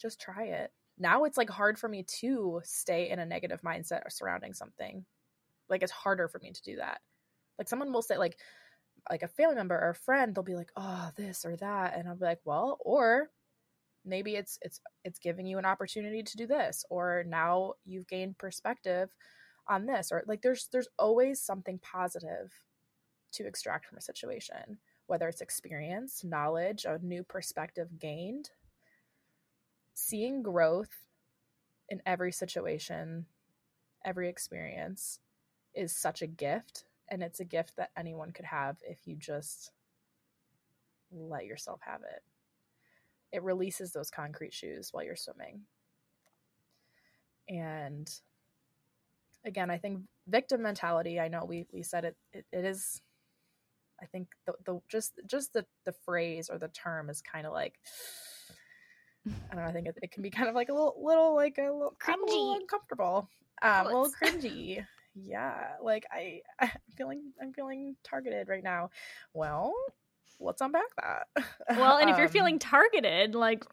Just try it. Now it's like hard for me to stay in a negative mindset surrounding something. Like it's harder for me to do that. Like someone will say, like, like a family member or a friend, they'll be like, oh, this or that. And I'll be like, well, or maybe it's it's it's giving you an opportunity to do this or now you've gained perspective on this or like there's there's always something positive to extract from a situation whether it's experience knowledge a new perspective gained seeing growth in every situation every experience is such a gift and it's a gift that anyone could have if you just let yourself have it it releases those concrete shoes while you're swimming. And again, I think victim mentality, I know we we said it it, it is I think the, the just just the the phrase or the term is kind of like I don't know. I think it, it, can be kind of like a little, little like a little cringy, a little uncomfortable, um, a little cringy. Yeah, like I, I'm feeling, I'm feeling targeted right now. Well, let's unpack that. Well, and if you're feeling um, targeted, like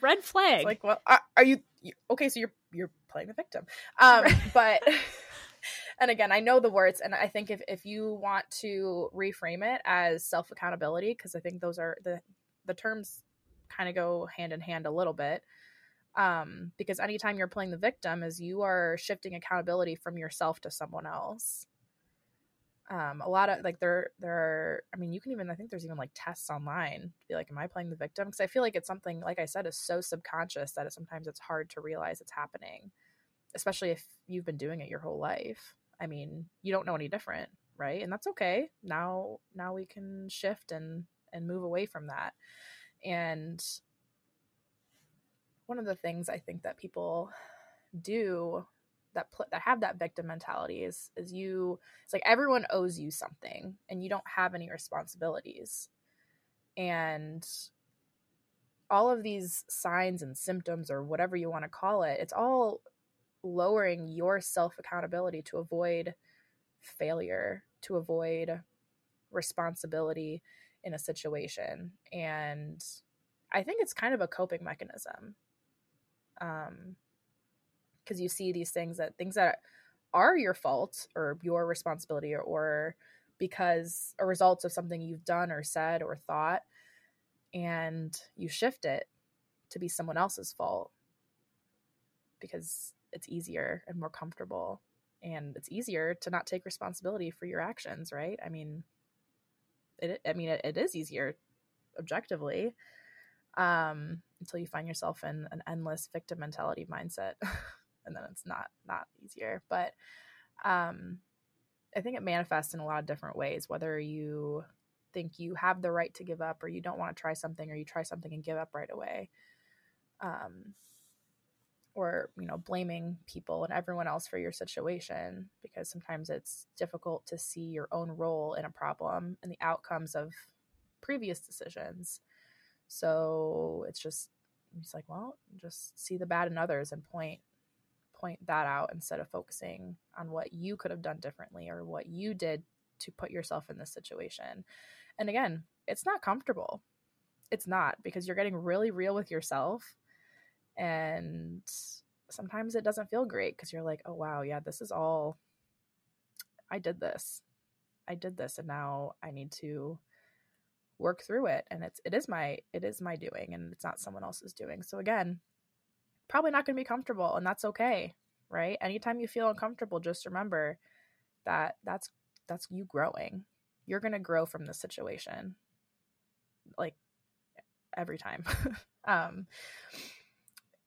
red flag. Like, well, are, are you, you, okay? So you're you're playing the victim, um, but. and again, I know the words, and I think if if you want to reframe it as self accountability, because I think those are the the terms kind of go hand in hand a little bit. Um, because anytime you're playing the victim, is you are shifting accountability from yourself to someone else. Um a lot of like there there are i mean you can even i think there's even like tests online to be like am i playing the victim? Because i feel like it's something like i said is so subconscious that it, sometimes it's hard to realize it's happening especially if you've been doing it your whole life. I mean you don't know any different right? And that's okay. Now now we can shift and and move away from that. And one of the things i think that people do that that have that victim mentality is is you it's like everyone owes you something and you don't have any responsibilities. And all of these signs and symptoms or whatever you want to call it it's all lowering your self accountability to avoid failure to avoid responsibility in a situation. And i think it's kind of a coping mechanism um because you see these things that things that are your fault or your responsibility or, or because a result of something you've done or said or thought and you shift it to be someone else's fault because it's easier and more comfortable and it's easier to not take responsibility for your actions right? I mean it i mean it, it is easier objectively. Um until you find yourself in an endless victim mentality mindset and then it's not not easier. But um i think it manifests in a lot of different ways whether you think you have the right to give up or you don't want to try something or you try something and give up right away. Um or you know blaming people and everyone else for your situation because sometimes it's difficult to see your own role in a problem and the outcomes of previous decisions so it's just it's like well just see the bad in others and point point that out instead of focusing on what you could have done differently or what you did to put yourself in this situation. And again it's not comfortable. It's not because you're getting really real with yourself and sometimes it doesn't feel great because you're like oh wow yeah this is all i did this. I did this and now i need to work through it and it's it is my it is my doing and it's not someone else's doing. So again probably not going to be comfortable and that's okay right? Anytime you feel uncomfortable just remember that that's that's you growing. You're going to grow from this situation like every time. Um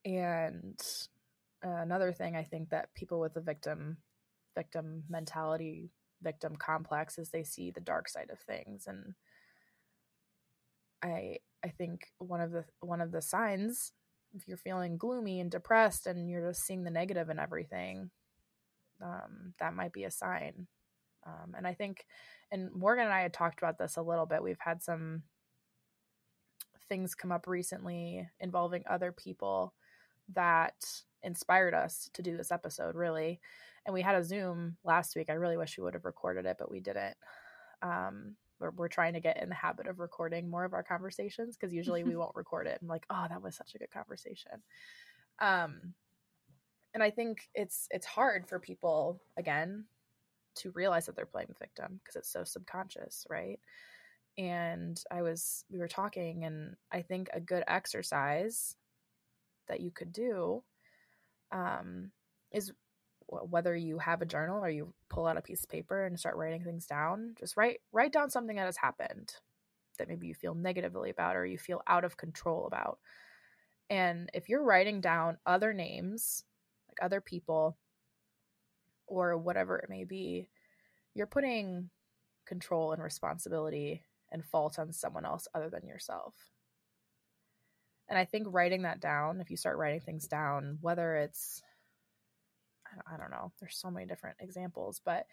and another thing i think that people with the victim victim mentality victim complex is they see the dark side of things and i i think one of the one of the signs if you're feeling gloomy and depressed and you're just seeing the negative in everything um, that might be a sign. Um, and i think and morgan and i had talked about this a little bit. We've had some things come up recently involving other people that inspired us to do this episode really. And we had a zoom last week. I really wish we would have recorded it but we didn't. Um we're, we're trying to get in the habit of recording more of our conversations because usually we won't record it i'm like oh that was such a good conversation. Um and i think it's it's hard for people again to realize that they're playing the victim because it's so subconscious right? And i was we were talking and i think a good exercise that you could do um, is whether you have a journal or you pull out a piece of paper and start writing things down just write write down something that has happened that maybe you feel negatively about or you feel out of control about. And if you're writing down other names like other people or whatever it may be you're putting control and responsibility and fault on someone else other than yourself. And I think writing that down, if you start writing things down, whether it's, I don't know, there's so many different examples, but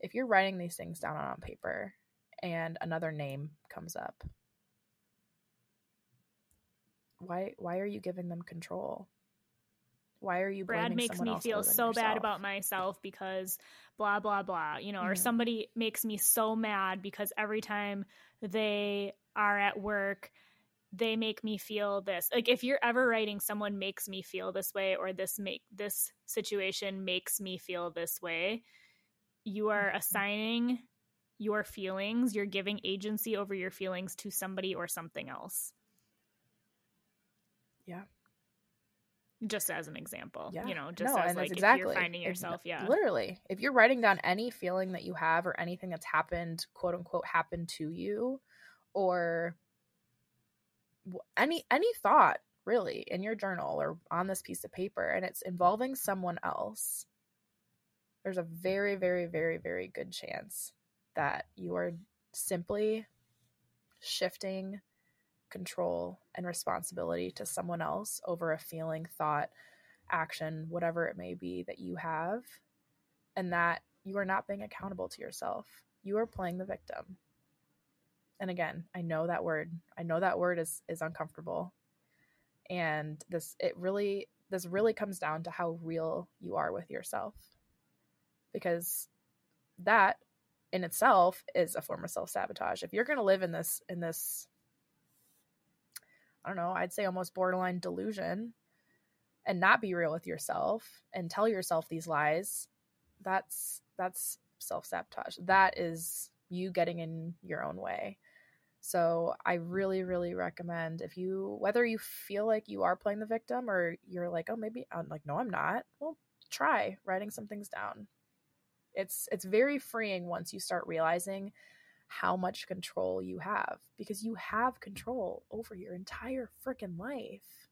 if you're writing these things down on paper and another name comes up, why why are you giving them control? Why are you Brad makes me feel so yourself? bad about myself because blah blah blah, you know, mm-hmm. or somebody makes me so mad because every time they are at work they make me feel this like if you're ever writing someone makes me feel this way or this make this situation makes me feel this way you are mm-hmm. assigning your feelings you're giving agency over your feelings to somebody or something else yeah just as an example yeah. you know just no, as like exactly. if you're finding yourself yeah literally if you're writing down any feeling that you have or anything that's happened quote unquote happened to you or any any thought really in your journal or on this piece of paper and it's involving someone else there's a very very very very good chance that you are simply shifting control and responsibility to someone else over a feeling thought action, whatever it may be that you have, and that you are not being accountable to yourself. You are playing the victim. And again, I know that word. I know that word is is uncomfortable. And this it really this really comes down to how real you are with yourself. Because that in itself is a form of self-sabotage. If you're going to live in this in this I don't know, I'd say almost borderline delusion and not be real with yourself and tell yourself these lies, that's that's self-sabotage. That is you getting in your own way. So I really, really recommend if you, whether you feel like you are playing the victim or you're like, oh, maybe I'm like, no, I'm not. Well, try writing some things down. It's it's very freeing once you start realizing how much control you have because you have control over your entire freaking life.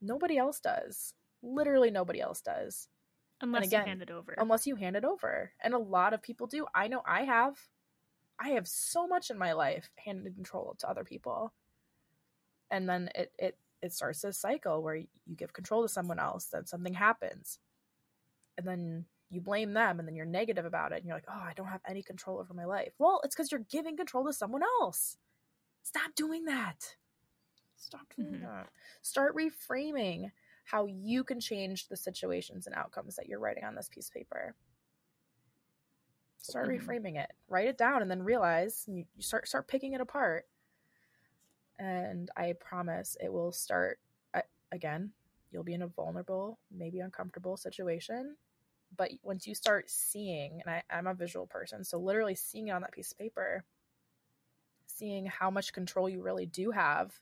Nobody else does. Literally nobody else does. Unless again, you hand it over. Unless you hand it over. And a lot of people do. I know I have. I have so much in my life handed control to other people. And then it it it starts this cycle where you give control to someone else, then something happens. And then you blame them and then you're negative about it and you're like, "Oh, I don't have any control over my life." Well, it's cuz you're giving control to someone else. Stop doing that. Stop doing mm-hmm. that. Start reframing how you can change the situations and outcomes that you're writing on this piece of paper start mm-hmm. reframing it. Write it down and then realize you, you start start picking it apart. And i promise it will start again you'll be in a vulnerable maybe uncomfortable situation. But once you start seeing and I, i'm a visual person so literally seeing it on that piece of paper seeing how much control you really do have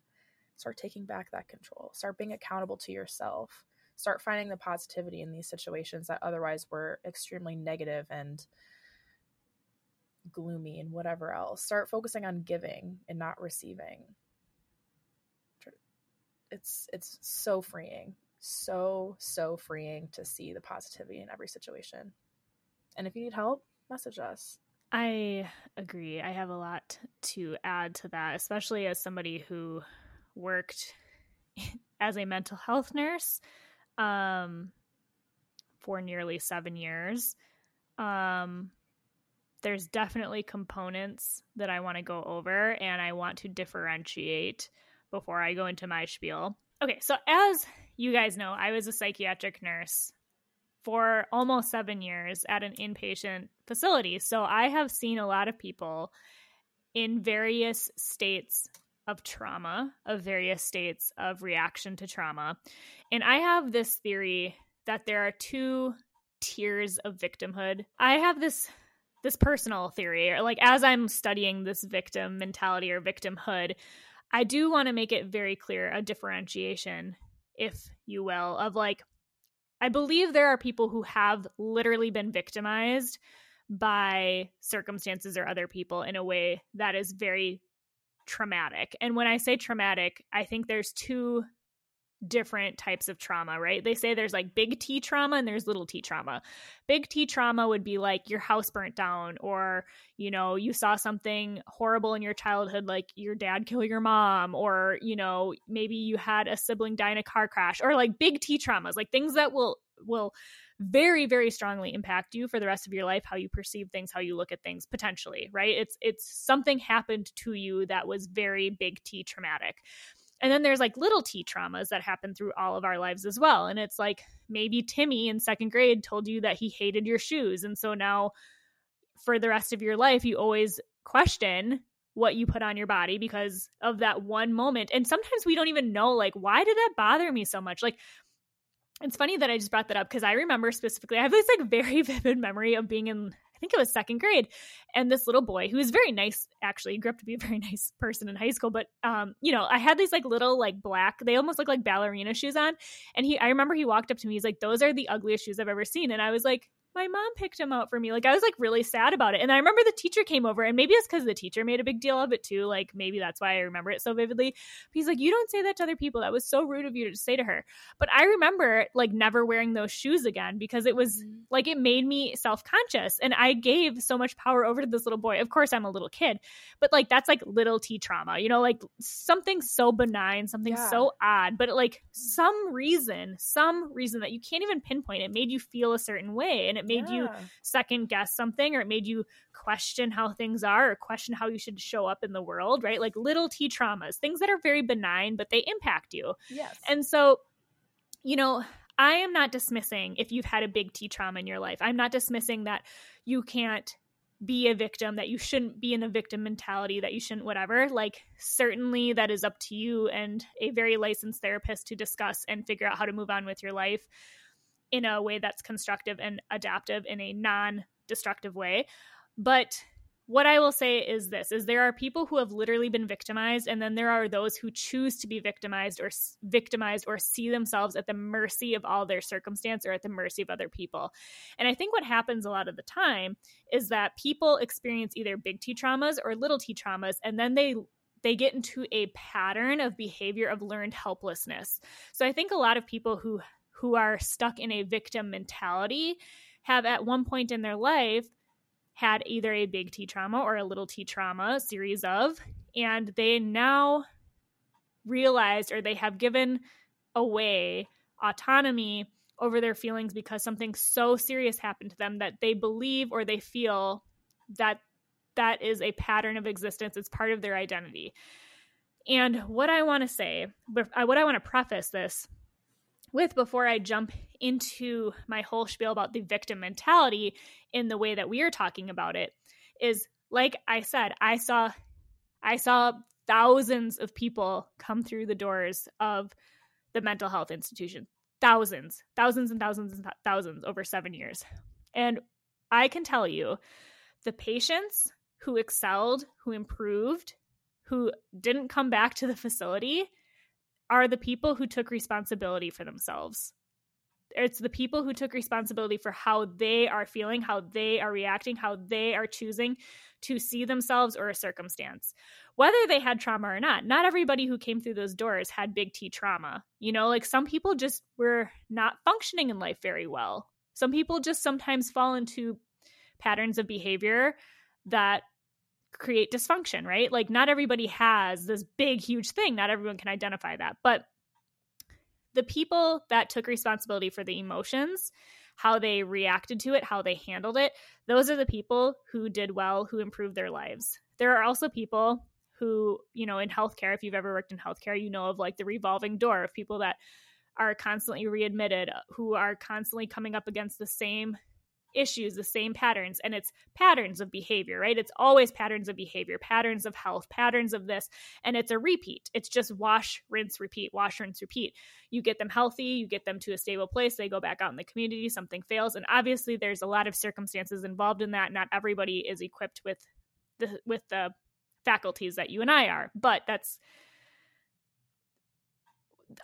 start taking back that control. Start being accountable to yourself. Start finding the positivity in these situations that otherwise were extremely negative and gloomy and whatever else. Start focusing on giving and not receiving. It's it's so freeing. So so freeing to see the positivity in every situation. And if you need help, message us. I agree. I have a lot to add to that, especially as somebody who worked as a mental health nurse um, for nearly seven years. Um, there's definitely components that I want to go over and I want to differentiate before I go into my spiel. Okay, so as you guys know, I was a psychiatric nurse for almost seven years at an inpatient facility. So I have seen a lot of people in various states of trauma, of various states of reaction to trauma. And I have this theory that there are two tiers of victimhood. I have this this personal theory or like as i'm studying this victim mentality or victimhood i do want to make it very clear a differentiation if you will of like i believe there are people who have literally been victimized by circumstances or other people in a way that is very traumatic. And when i say traumatic i think there's two different types of trauma, right? They say there's like big T trauma and there's little t trauma. Big T trauma would be like your house burnt down or, you know, you saw something horrible in your childhood like your dad kill your mom or, you know, maybe you had a sibling die in a car crash or like big T traumas, like things that will will very very strongly impact you for the rest of your life how you perceive things how you look at things potentially right it's it's something happened to you that was very big t traumatic and then there's like little t traumas that happen through all of our lives as well. And it's like maybe Timmy in second grade told you that he hated your shoes. And so now for the rest of your life, you always question what you put on your body because of that one moment. And sometimes we don't even know, like, why did that bother me so much? Like, it's funny that I just brought that up because I remember specifically, I have this like very vivid memory of being in I think it was second grade. And this little boy who was very nice, actually, grew up to be a very nice person in high school. But, um, you know, I had these like little like black, they almost look like ballerina shoes on. And he, I remember he walked up to me, he's like, those are the ugliest shoes I've ever seen. And I was like, my mom picked him out for me. Like I was like really sad about it. And I remember the teacher came over and maybe it's because the teacher made a big deal of it too. Like maybe that's why I remember it so vividly. But he's like, you don't say that to other people. That was so rude of you to say to her. But I remember like never wearing those shoes again because it was mm-hmm. like it made me self-conscious. And I gave so much power over to this little boy. Of course I'm a little kid, but like that's like little T trauma, you know, like something so benign, something yeah. so odd, but like some reason, some reason that you can't even pinpoint it made you feel a certain way. And it made yeah. you second guess something or it made you question how things are or question how you should show up in the world, right? Like little T traumas, things that are very benign, but they impact you. Yes. And so, you know, I am not dismissing if you've had a big T trauma in your life. I'm not dismissing that you can't be a victim, that you shouldn't be in a victim mentality, that you shouldn't whatever. Like, certainly that is up to you and a very licensed therapist to discuss and figure out how to move on with your life in a way that's constructive and adaptive in a non-destructive way but what i will say is this is there are people who have literally been victimized and then there are those who choose to be victimized or victimized or see themselves at the mercy of all their circumstance or at the mercy of other people and i think what happens a lot of the time is that people experience either big t traumas or little t traumas and then they they get into a pattern of behavior of learned helplessness. So I think a lot of people who who are stuck in a victim mentality have at one point in their life had either a big T trauma or a little T trauma series of, and they now realized or they have given away autonomy over their feelings because something so serious happened to them that they believe or they feel that that is a pattern of existence. It's part of their identity. And what I want to say, what I want to preface this with before I jump into my whole spiel about the victim mentality in the way that we are talking about it is like I said, I saw I saw thousands of people come through the doors of the mental health institution. Thousands, thousands and thousands and thousands over 7 years. And I can tell you the patients who excelled, who improved, who didn't come back to the facility are the people who took responsibility for themselves. It's the people who took responsibility for how they are feeling, how they are reacting, how they are choosing to see themselves or a circumstance, whether they had trauma or not. Not everybody who came through those doors had big T trauma. You know, like some people just were not functioning in life very well. Some people just sometimes fall into patterns of behavior that create dysfunction, right? Like not everybody has this big huge thing. Not everyone can identify that. But the people that took responsibility for the emotions, how they reacted to it, how they handled it, those are the people who did well, who improved their lives. There are also people who, you know, in healthcare, if you've ever worked in healthcare, you know of like the revolving door of people that are constantly readmitted, who are constantly coming up against the same issues, the same patterns, and it's patterns of behavior, right? It's always patterns of behavior, patterns of health, patterns of this, and it's a repeat. It's just wash, rinse, repeat, wash, rinse, repeat. You get them healthy, you get them to a stable place, they go back out in the community, something fails, and obviously there's a lot of circumstances involved in that. Not everybody is equipped with the with the faculties that you and I are, but that's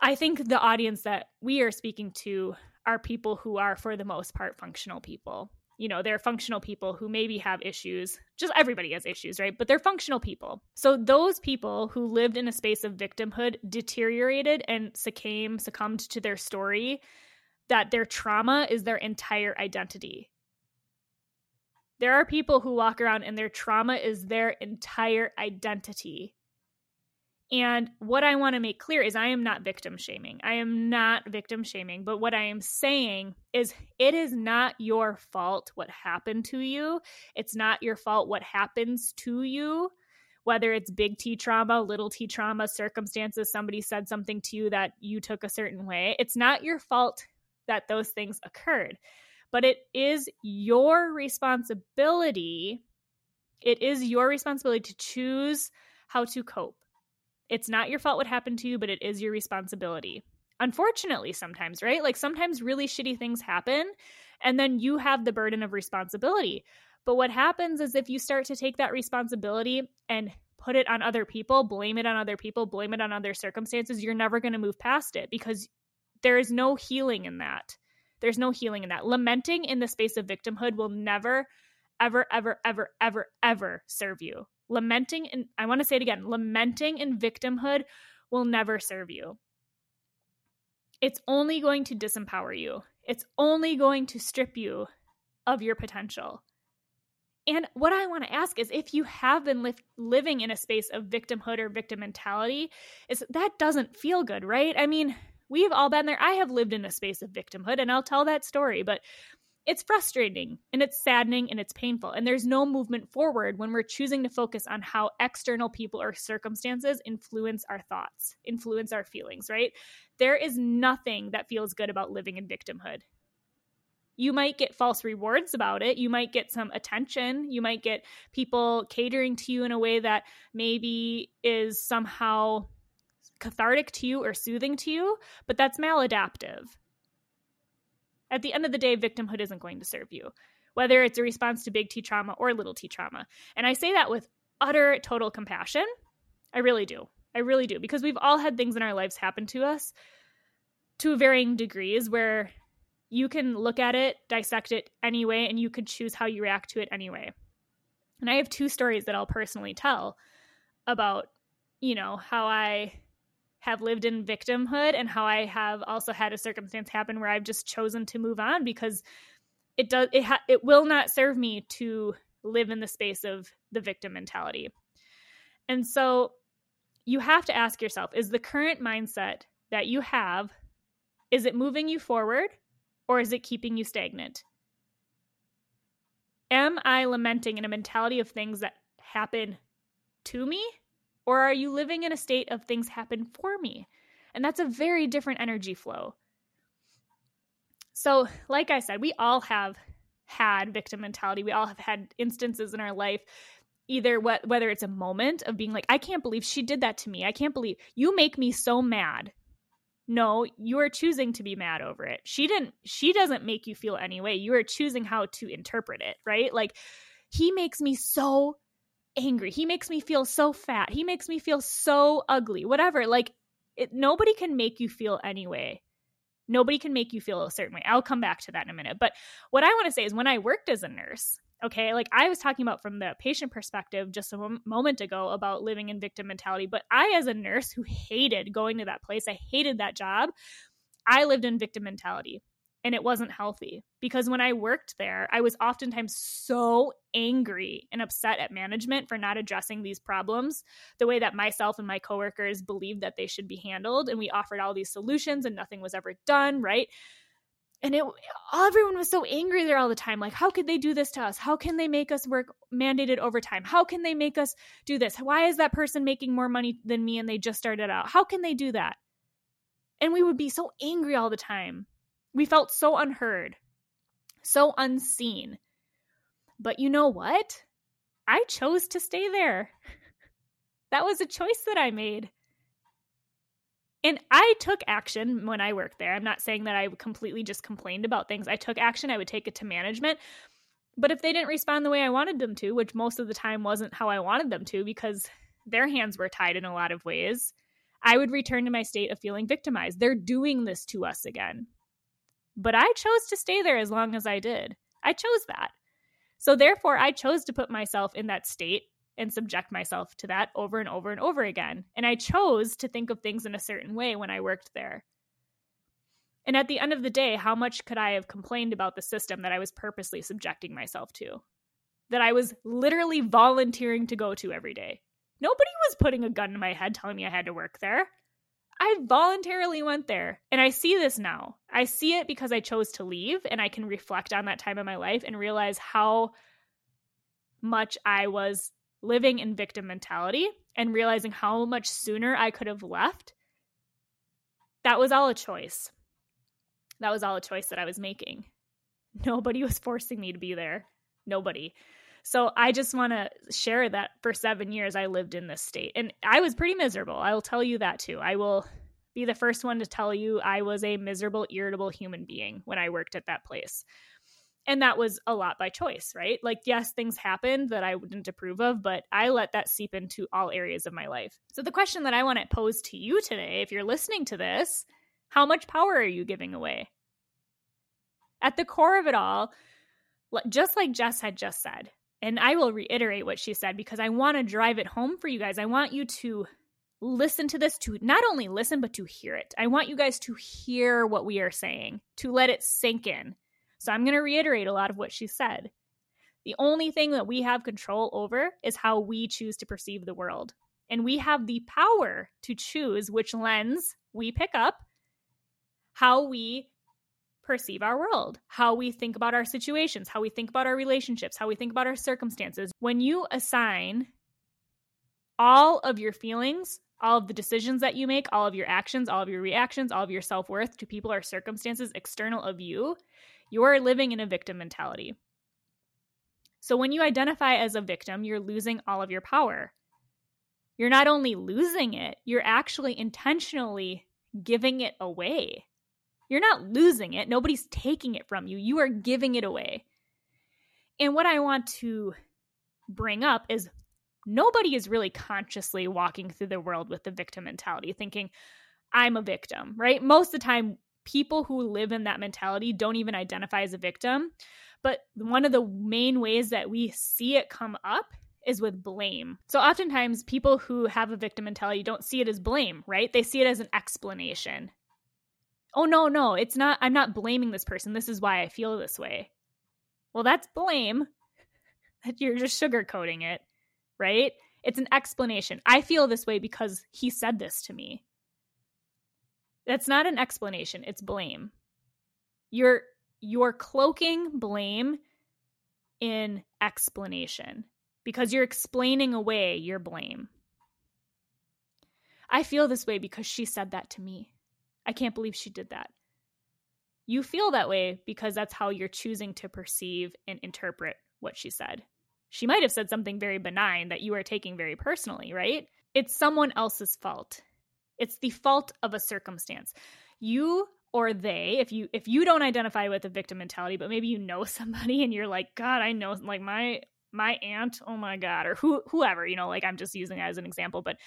I think the audience that we are speaking to are people who are, for the most part, functional people. You know, they're functional people who maybe have issues. Just everybody has issues, right? But they're functional people. So those people who lived in a space of victimhood deteriorated and succumbed, succumbed to their story that their trauma is their entire identity. There are people who walk around and their trauma is their entire identity. And what I want to make clear is I am not victim shaming. I am not victim shaming. But what I am saying is it is not your fault what happened to you. It's not your fault what happens to you, whether it's big T trauma, little T trauma, circumstances, somebody said something to you that you took a certain way. It's not your fault that those things occurred. But it is your responsibility. It is your responsibility to choose how to cope it's not your fault what happened to you, but it is your responsibility. Unfortunately, sometimes, right? Like sometimes really shitty things happen, and then you have the burden of responsibility. But what happens is if you start to take that responsibility and put it on other people, blame it on other people, blame it on other circumstances, you're never going to move past it because there is no healing in that. There's no healing in that. Lamenting in the space of victimhood will never, ever, ever, ever, ever, ever serve you. Lamenting, and I want to say it again lamenting and victimhood will never serve you. It's only going to disempower you, it's only going to strip you of your potential. And what I want to ask is if you have been li- living in a space of victimhood or victim mentality, is that doesn't feel good, right? I mean, we've all been there. I have lived in a space of victimhood and I'll tell that story, but it's frustrating and it's saddening and it's painful. And there's no movement forward when we're choosing to focus on how external people or circumstances influence our thoughts, influence our feelings, right? There is nothing that feels good about living in victimhood you might get false rewards about it. You might get some attention. You might get people catering to you in a way that maybe is somehow cathartic to you or soothing to you, but that's maladaptive. At the end of the day, victimhood isn't going to serve you, whether it's a response to big T trauma or little t trauma. And I say that with utter total compassion. I really do. I really do. Because we've all had things in our lives happen to us to varying degrees where you can look at it, dissect it anyway, and you could choose how you react to it anyway. And I have two stories that I'll personally tell about, you know, how I have lived in victimhood and how I have also had a circumstance happen where I've just chosen to move on because it does it ha- it will not serve me to live in the space of the victim mentality. And so you have to ask yourself is the current mindset that you have is it moving you forward or is it keeping you stagnant? Am I lamenting in a mentality of things that happen to me? Or are you living in a state of things happen for me? And that's a very different energy flow. So, like I said, we all have had victim mentality. We all have had instances in our life either what whether it's a moment of being like I can't believe she did that to me. I can't believe you make me so mad no you are choosing to be mad over it she didn't she doesn't make you feel any way you are choosing how to interpret it right like he makes me so angry he makes me feel so fat he makes me feel so ugly whatever like it, nobody can make you feel anyway nobody can make you feel a certain way i'll come back to that in a minute but what i want to say is when i worked as a nurse Okay. Like I was talking about from the patient perspective just a moment ago about living in victim mentality. But I, as a nurse who hated going to that place, I hated that job. I lived in victim mentality and it wasn't healthy. Because when I worked there, I was oftentimes so angry and upset at management for not addressing these problems the way that myself and my coworkers believed that they should be handled. And we offered all these solutions and nothing was ever done, right? and it everyone was so angry there all the time like how could they do this to us? How can they make us work mandated overtime? How can they make us do this? Why is that person making more money than me and they just started out? How can they do that? And we would be so angry all the time we felt so unheard so unseen but you know what i chose to stay there that was a choice that i made and I took action when I worked there. I'm not saying that I completely just complained about things. I took action, I would take it to management. But if they didn't respond the way I wanted them to, which most of the time wasn't how I wanted them to because their hands were tied in a lot of ways, I would return to my state of feeling victimized. They're doing this to us again. But I chose to stay there as long as I did. I chose that. So therefore, I chose to put myself in that state and subject myself to that over and over and over again. And I chose to think of things in a certain way when I worked there. And at the end of the day, how much could I have complained about the system that I was purposely subjecting myself to? That I was literally volunteering to go to every day. Nobody was putting a gun in my head telling me I had to work there. I voluntarily went there. And I see this now. I see it because I chose to leave and I can reflect on that time in my life and realize how much I was living in victim mentality and realizing how much sooner I could have left, that was all a choice. That was all a choice that I was making. Nobody was forcing me to be there. Nobody. So I just want to share that for seven years I lived in this state. And I was pretty miserable. I will tell you that too. I will be the first one to tell you I was a miserable, irritable human being when I worked at that place and that was a lot by choice, right? Like, yes, things happened that I wouldn't approve of, but I let that seep into all areas of my life. So, the question that I want to pose to you today, if you're listening to this, how much power are you giving away? At the core of it all, just like Jess had just said, and I will reiterate what she said because I want to drive it home for you guys. I want you to listen to this, to not only listen, but to hear it. I want you guys to hear what we are saying, to let it sink in. So I'm going to reiterate a lot of what she said. The only thing that we have control over is how we choose to perceive the world. And we have the power to choose which lens we pick up, how we perceive our world, how we think about our situations, how we think about our relationships, how we think about our circumstances. When you assign all of your feelings, all of the decisions that you make, all of your actions, all of your reactions, all of your self worth to people or circumstances external of you, you are living in a victim mentality. So when you identify as a victim, you're losing all of your power. You're not only losing it, you're actually intentionally giving it away. You're not losing it. Nobody's taking it from you. You are giving it away. And what I want to bring up is nobody is really consciously walking through the world with the victim mentality, thinking, I'm a victim, right? Most of the time, people who live in that mentality don't even identify as a victim. But one of the main ways that we see it come up is with blame. So oftentimes people who have a victim mentality don't see it as blame, right? They see it as an explanation oh no no it's not i'm not blaming this person. This is why i feel this way. Well that's blame. That you're just sugarcoating it right? It's an explanation. I feel this way because he said this to me. That's not an explanation. It's blame. You're you're cloaking blame in explanation. Because you're explaining away your blame. I feel this way because she said that to me I can't believe she did that. You feel that way because that's how you're choosing to perceive and interpret what she said. She might have said something very benign that you are taking very personally, right? It's someone else's fault. It's the fault of a circumstance. You or they, if you if you don't identify with the victim mentality, but maybe you know somebody and you're like, God, I know like my my aunt, oh my God, or who whoever, you know, like I'm just using it as an example, but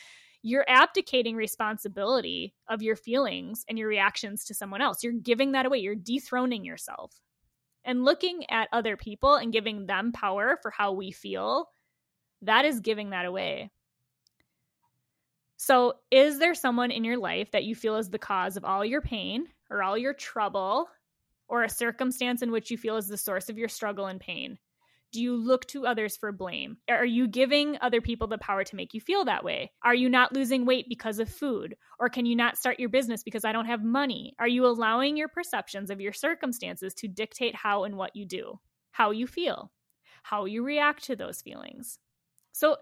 you're abdicating responsibility of your feelings and your reactions to someone else. You're giving that away. You're dethroning yourself. And looking at other people and giving them power for how we feel, that is giving that away. So, is there someone in your life that you feel is the cause of all your pain or all your trouble or a circumstance in which you feel is the source of your struggle and pain? Do you look to others for blame? Are you giving other people the power to make you feel that way? Are you not losing weight because of food? Or can you not start your business because I don't have money? Are you allowing your perceptions of your circumstances to dictate how and what you do, how you feel, how you react to those feelings? So,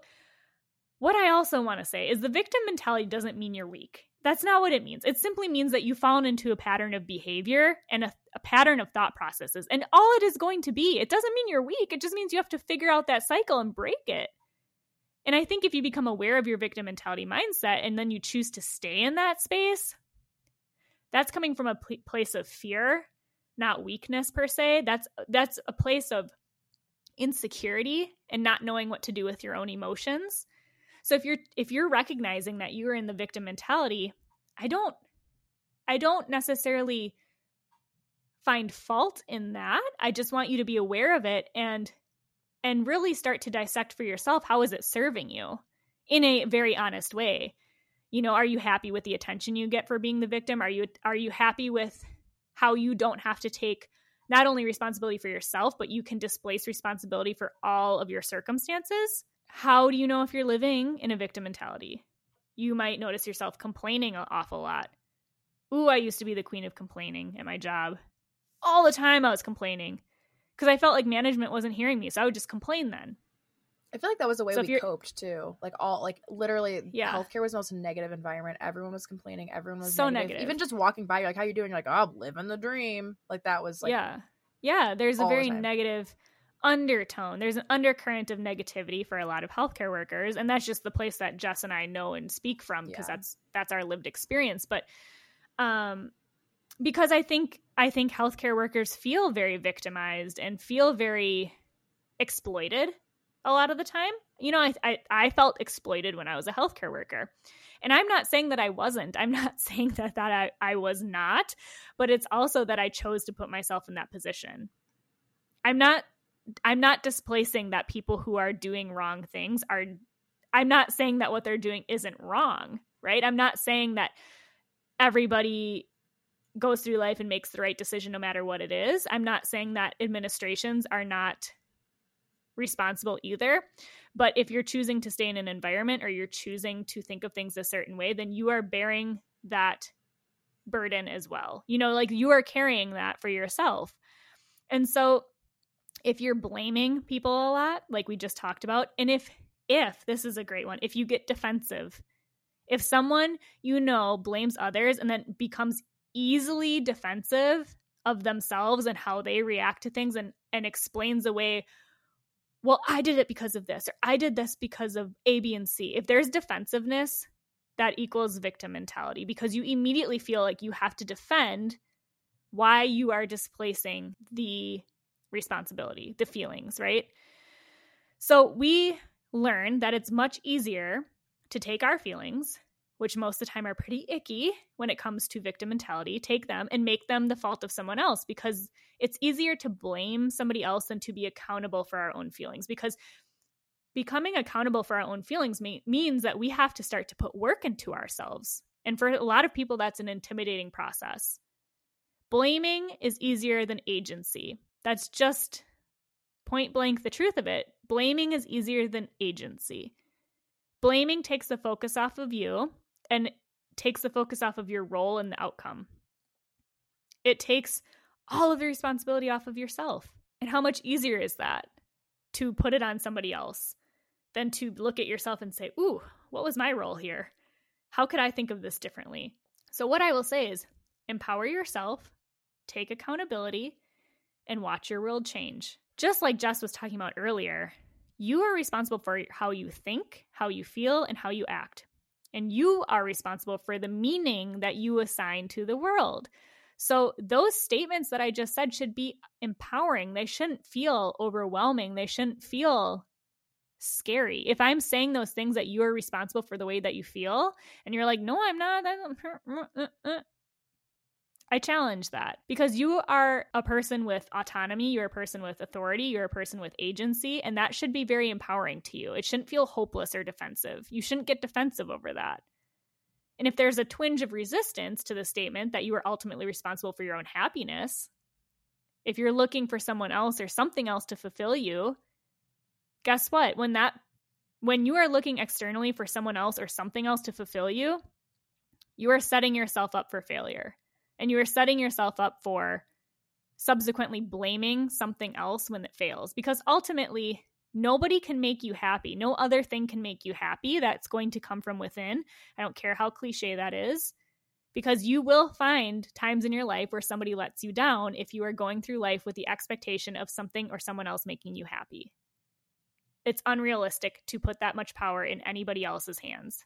what I also want to say is the victim mentality doesn't mean you're weak. That's not what it means. It simply means that you've fallen into a pattern of behavior and a, a, pattern of thought processes. And all it is going to be, it doesn't mean you're weak. It just means you have to figure out that cycle and break it. And I think if you become aware of your victim mentality mindset and then you choose to stay in that space, that's coming from a pl- place of fear, not weakness per se. That's that's a place of insecurity and not knowing what to do with your own emotions so if you're if you're recognizing that you're in the victim mentality, I don't I don't necessarily find fault in that. I just want you to be aware of it and and really start to dissect for yourself how is it serving you in a very honest way. You know, are you happy with the attention you get for being the victim? Are you are you happy with how you don't have to take not only responsibility for yourself, but you can displace responsibility for all of your circumstances? How do you know if you're living in a victim mentality? You might notice yourself complaining an awful lot. Ooh, I used to be the queen of complaining at my job. All the time I was complaining because I felt like management wasn't hearing me. So I would just complain then. I feel like that was the way so we coped too. Like all, like literally, yeah. Healthcare was the most negative environment. Everyone was complaining. Everyone was so negative. negative. Even just walking by, you're like, "How you doing?" You're like, "Oh, I'm living the dream." Like that was like, yeah, yeah. There's a very negative undertone. There's an undercurrent of negativity for a lot of healthcare workers, and that's just the place that Jess and I know and speak from because yeah. that's that's our lived experience. But um, because I think I think healthcare workers feel very victimized and feel very exploited a lot of the time. you know, I, I, I felt exploited when I was a healthcare worker. And I'm not saying that I wasn't. I'm not saying that that I, I was not, but it's also that I chose to put myself in that position. I'm not I'm not displacing that people who are doing wrong things are I'm not saying that what they're doing isn't wrong, right? I'm not saying that everybody goes through life and makes the right decision no matter what it is. I'm not saying that administrations are not responsible either. But if you're choosing to stay in an environment or you're choosing to think of things a certain way, then you are bearing that burden as well. You know, like you are carrying that for yourself. And so if you're blaming people a lot, like we just talked about, and if if this is a great one, if you get defensive, if someone you know blames others and then becomes easily defensive of themselves and how they react to things and and explains away well, I did it because of this, or I did this because of A, B, and C. If there's defensiveness, that equals victim mentality because you immediately feel like you have to defend why you are displacing the responsibility, the feelings, right? So we learn that it's much easier to take our feelings which most of the time are pretty icky when it comes to victim mentality, take them and make them the fault of someone else because it's easier to blame somebody else than to be accountable for our own feelings. Because becoming accountable for our own feelings may- means that we have to start to put work into ourselves. And for a lot of people, that's an intimidating process. Blaming is easier than agency. That's just point blank the truth of it. Blaming is easier than agency. Blaming takes the focus off of you and takes the focus off of your role in the outcome. It takes all of the responsibility off of yourself. And how much easier is that to put it on somebody else than to look at yourself and say, Ooh, what was my role here? How could I think of this differently? So, what I will say is empower yourself, take accountability, and watch your world change. Just like Jess was talking about earlier, you are responsible for how you think, how you feel, and how you act and you are responsible for the meaning that you assign to the world. So, those statements that I just said should be empowering. They shouldn't feel overwhelming. They shouldn't feel scary. If I'm saying those things that you are responsible for the way that you feel, and you're like, no, I'm not, I challenge that because you are a person with autonomy, you're a person with authority, you're a person with agency, and that should be very empowering to you. It shouldn't feel hopeless or defensive. You shouldn't get defensive over that. And if there's a twinge of resistance to the statement that you are ultimately responsible for your own happiness, if you're looking for someone else or something else to fulfill you, guess what? When that when you are looking externally for someone else or something else to fulfill you, you are setting yourself up for failure and you are setting yourself up for subsequently blaming something else when it fails. Because ultimately nobody can make you happy. No other thing can make you happy that's going to come from within. I don't care how cliche that is. Because you will find times in your life where somebody lets you down if you are going through life with the expectation of something or someone else making you happy. It's unrealistic to put that much power in anybody else's hands.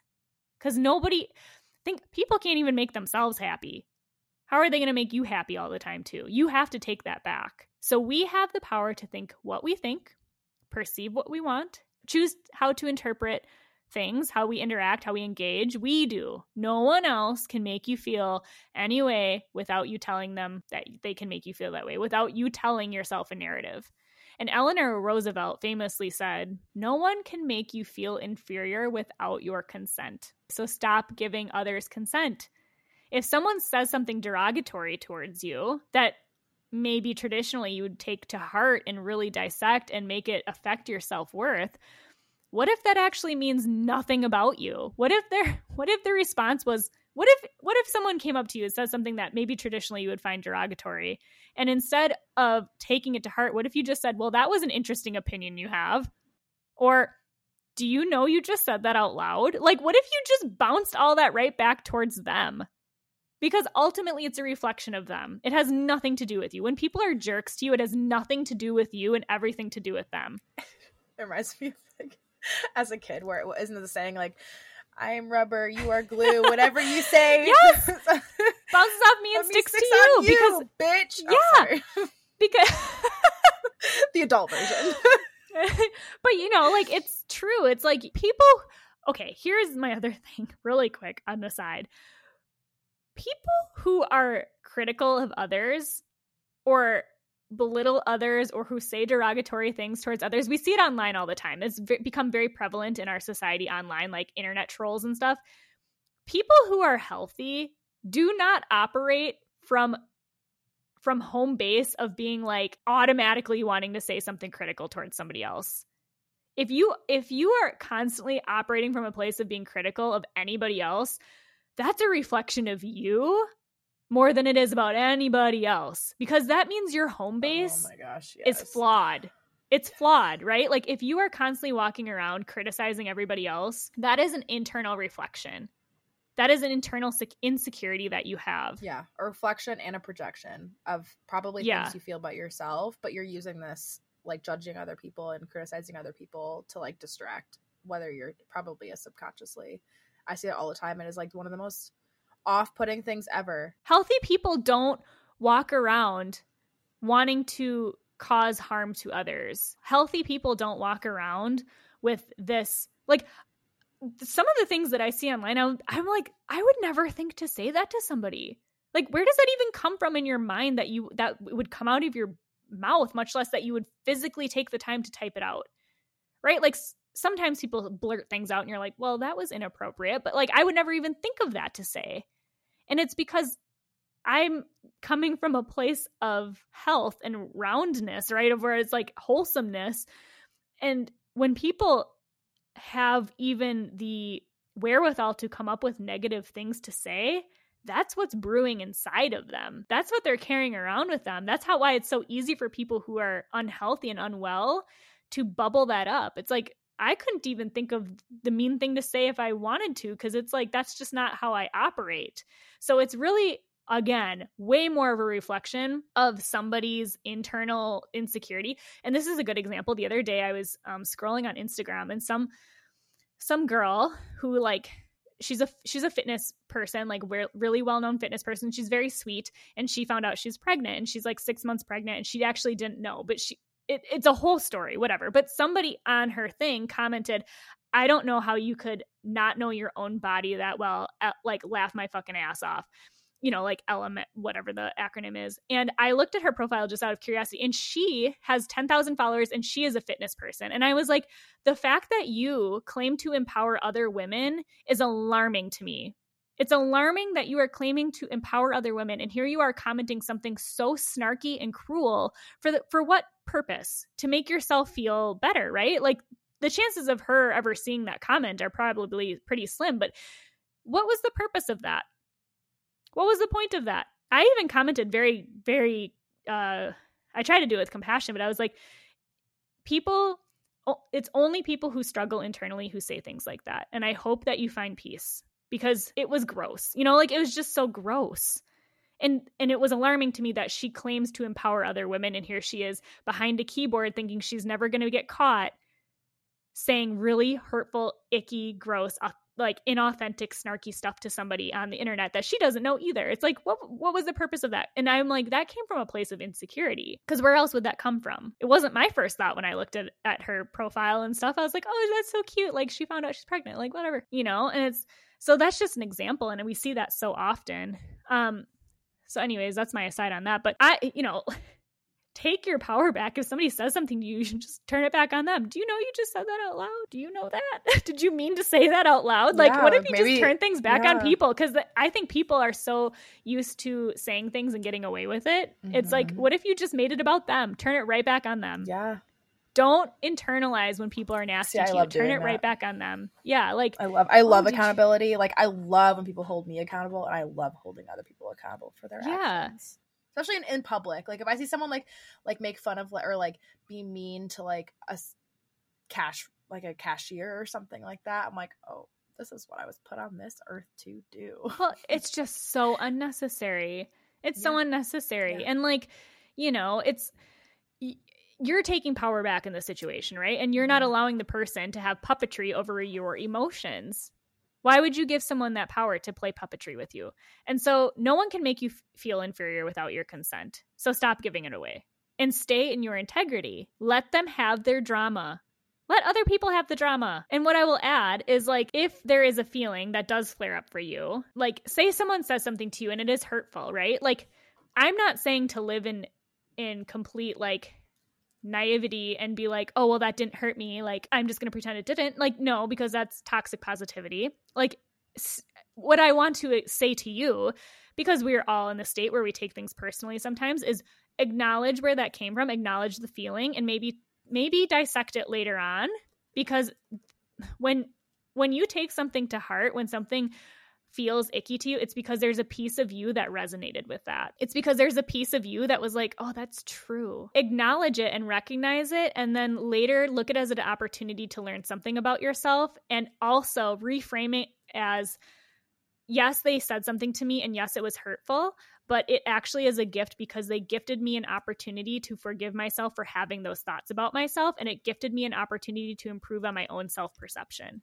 Because nobody think people can't even make themselves happy how are they going to make you happy all the time, too? You have to take that back. So we have the power to think what we think, perceive what we want, choose how to interpret things, how we interact, how we engage. We do. No one else can make you feel any way without you telling them that they can make you feel that way, without you telling yourself a narrative. And Eleanor Roosevelt famously said, No one can make you feel inferior without your consent. So stop giving others consent if someone says something derogatory towards you that maybe traditionally you would take to heart and really dissect and make it affect your self-worth what if that actually means nothing about you? What if their what if the response was what if what if someone came up to you and said something that maybe traditionally you would find derogatory? And instead of taking it to heart what if you just said well that was an interesting opinion you have or do you know you just said that out loud? Like what if you just bounced all that right back towards them because ultimately it's a reflection of them. It has nothing to do with you. When people are jerks to you, it has nothing to do with you and everything to do with them. it reminds me of like as a kid where it isn't the saying like I am rubber, you are glue, whatever you say. yes. Bounces off me and sticks, sticks, to you, you because bitch. Yeah. Oh, because the adult version. but you know, like it's true. It's like people okay, here's my other thing, really quick on the side. People who are critical of others or belittle others or who say derogatory things towards others, we see it online all the time. It's become very prevalent in our society online, like internet trolls and stuff. People who are healthy do not operate from from home base of being like automatically wanting to say something critical towards somebody else if you if you are constantly operating from a place of being critical of anybody else that's a reflection of you more than it is about anybody else because that means your home Oh base my gosh, is flawed it's flawed right like if you are constantly walking around criticizing everybody else that is an internal reflection that is an internal sec- insecurity that you have Yeah, a reflection and a projection of probably Yeah. things you feel about yourself, but you're using this like judging other people and criticizing other people to like distract, whether you're probably a subconsciously. I see it all the time. It is like one of the most off putting things ever. healthy people don't walk around wanting to cause harm to others. Healthy people don't walk around with this like some of the things that I see online I'm, I'm like I would never think to say that to somebody. Like where does that even come from in your mind that you that would come out of your mouth much less that you would physically take the time to type it out. Right? Like sometimes people blurt things out and you're like, "Well, that was inappropriate." But like I would never even think of that to say. And it's because I'm coming from a place of health and roundness, right? Of where it's like wholesomeness. And when people have even the wherewithal to come up with negative things to say, that's what's brewing inside of them. That's what they're carrying around with them. That's how why it's so easy for people who are unhealthy and unwell to bubble that up. It's like I couldn't even think of the mean thing to say if I wanted to because it's like that's just not how I operate. So it's really again way more of a reflection of somebody's internal insecurity. And this is a good example. The other day i was um, scrolling on instagram and some some girl who like she's a she's a fitness person like re- really well-known fitness person. She's very sweet and she found out she's pregnant and she's like six months pregnant and she actually didn't know but she it, it's a whole story whatever but somebody on her thing commented i don't know how you could not know your own body that well uh, like laugh my fucking ass off you know, like element, whatever the acronym is. And I looked at her profile just out of curiosity, and she has 10,000 followers and she is a fitness person. And I was like, the fact that you claim to empower other women is alarming to me. It's alarming that you are claiming to empower other women, and here you are commenting something so snarky and cruel for the for what purpose? To make yourself feel better, right? Like the chances of her ever seeing that comment are probably pretty slim. But what was the purpose of that? what was the point of that? I even commented very, very, uh, I tried to do it with compassion, but I was like, people, it's only people who struggle internally who say things like that. And I hope that you find peace because it was gross. You know, like it was just so gross. And and it was alarming to me that she claims to empower other women and here she is behind a keyboard thinking she's never going to get caught saying really hurtful, icky, gross, like inauthentic snarky stuff to somebody on the internet that she doesn't know either. It's like what what was the purpose of that? And i'm like that came from a place of insecurity. Because where else would that come from? It wasn't my first thought when i looked at at her profile and stuff. I was like oh that's so cute. Like she found out she's pregnant. Like whatever you know? And it's so that's just an example and we see that so often. Um so anyways that's my aside on that but i you know take your power back. If somebody says something to you, you should just turn it back on them. Do you know you just said that out loud? Do you know that? Did you mean to say that out loud? Like, Yeah, what if you maybe- just turn things back on people? Because I think people are so used to saying things and getting away with it. It's like, Mhm. what if you just made it about them? Turn it right back on them. Yeah, Don't internalize when people are nasty See, to you. Turn it right back on them. Yeah, like I love I love oh, you- accountability. Like I love when people hold me accountable, and I love holding other people accountable for their Yeah. actions. Especially in, in public. Like if I see someone like like make fun of or like be mean to like a cash like a cashier or something like that, I'm like, oh, this is what I was put on this earth to do. well, it's just so unnecessary. It's so unnecessary. Yeah. And like, you know, it's you're taking power back in the situation, right? And you're not Mhm. allowing the person to have puppetry over your emotions. Why would you give someone that power to play puppetry with you? And so no one can make you f- feel inferior without your consent. So stop giving it away. and stay in your integrity. Let them have their drama. Let other people have the drama. And what I will add is like, if there is a feeling that does flare up for you, like, say someone says something to you and it is hurtful, right? Like, I'm not saying to live in in complete like naivety and be like, oh, well, that didn't hurt me. Like, I'm just going to pretend it didn't. Like, no, because that's toxic positivity. Like, what I want to uh, say to you, because we're all in the state where we take things personally sometimes, is acknowledge where that came from, acknowledge the feeling, and maybe maybe dissect it later on because when when you take something to heart when something feels icky to you it's because there's a piece of you that resonated with that it's because there's a piece of you that was like oh that's true acknowledge it and recognize it and then later look at it as an opportunity to learn something about yourself and also reframe it as yes they said something to me and yes it was hurtful but it actually is a gift because they gifted me an opportunity to forgive myself for having those thoughts about myself. And it gifted me an opportunity to improve on my own self perception.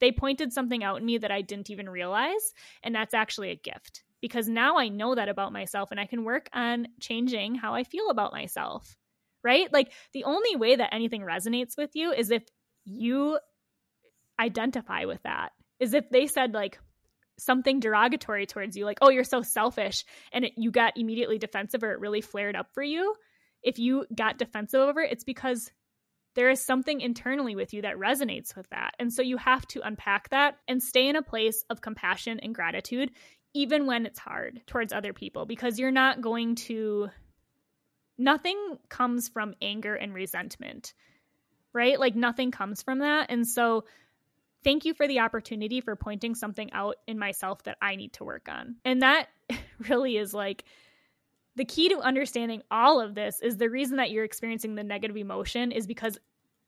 They pointed something out in me that I didn't even realize. And that's actually a gift because now I know that about myself and I can work on changing how I feel about myself. Right? Like the only way that anything resonates with you is if you identify with that. Is if they said, like, something derogatory towards you, like, oh, you're so selfish, and it, you got immediately defensive or it really flared up for you, if you got defensive over it, it's because there is something internally with you that resonates with that. And so you have to unpack that and stay in a place of compassion and gratitude, even when it's hard towards other people, because you're not going to, nothing comes from anger and resentment, right? Like nothing comes from that. And so thank you for the opportunity for pointing something out in myself that I need to work on. And that really is like the key to understanding all of this is the reason that you're experiencing the negative emotion is because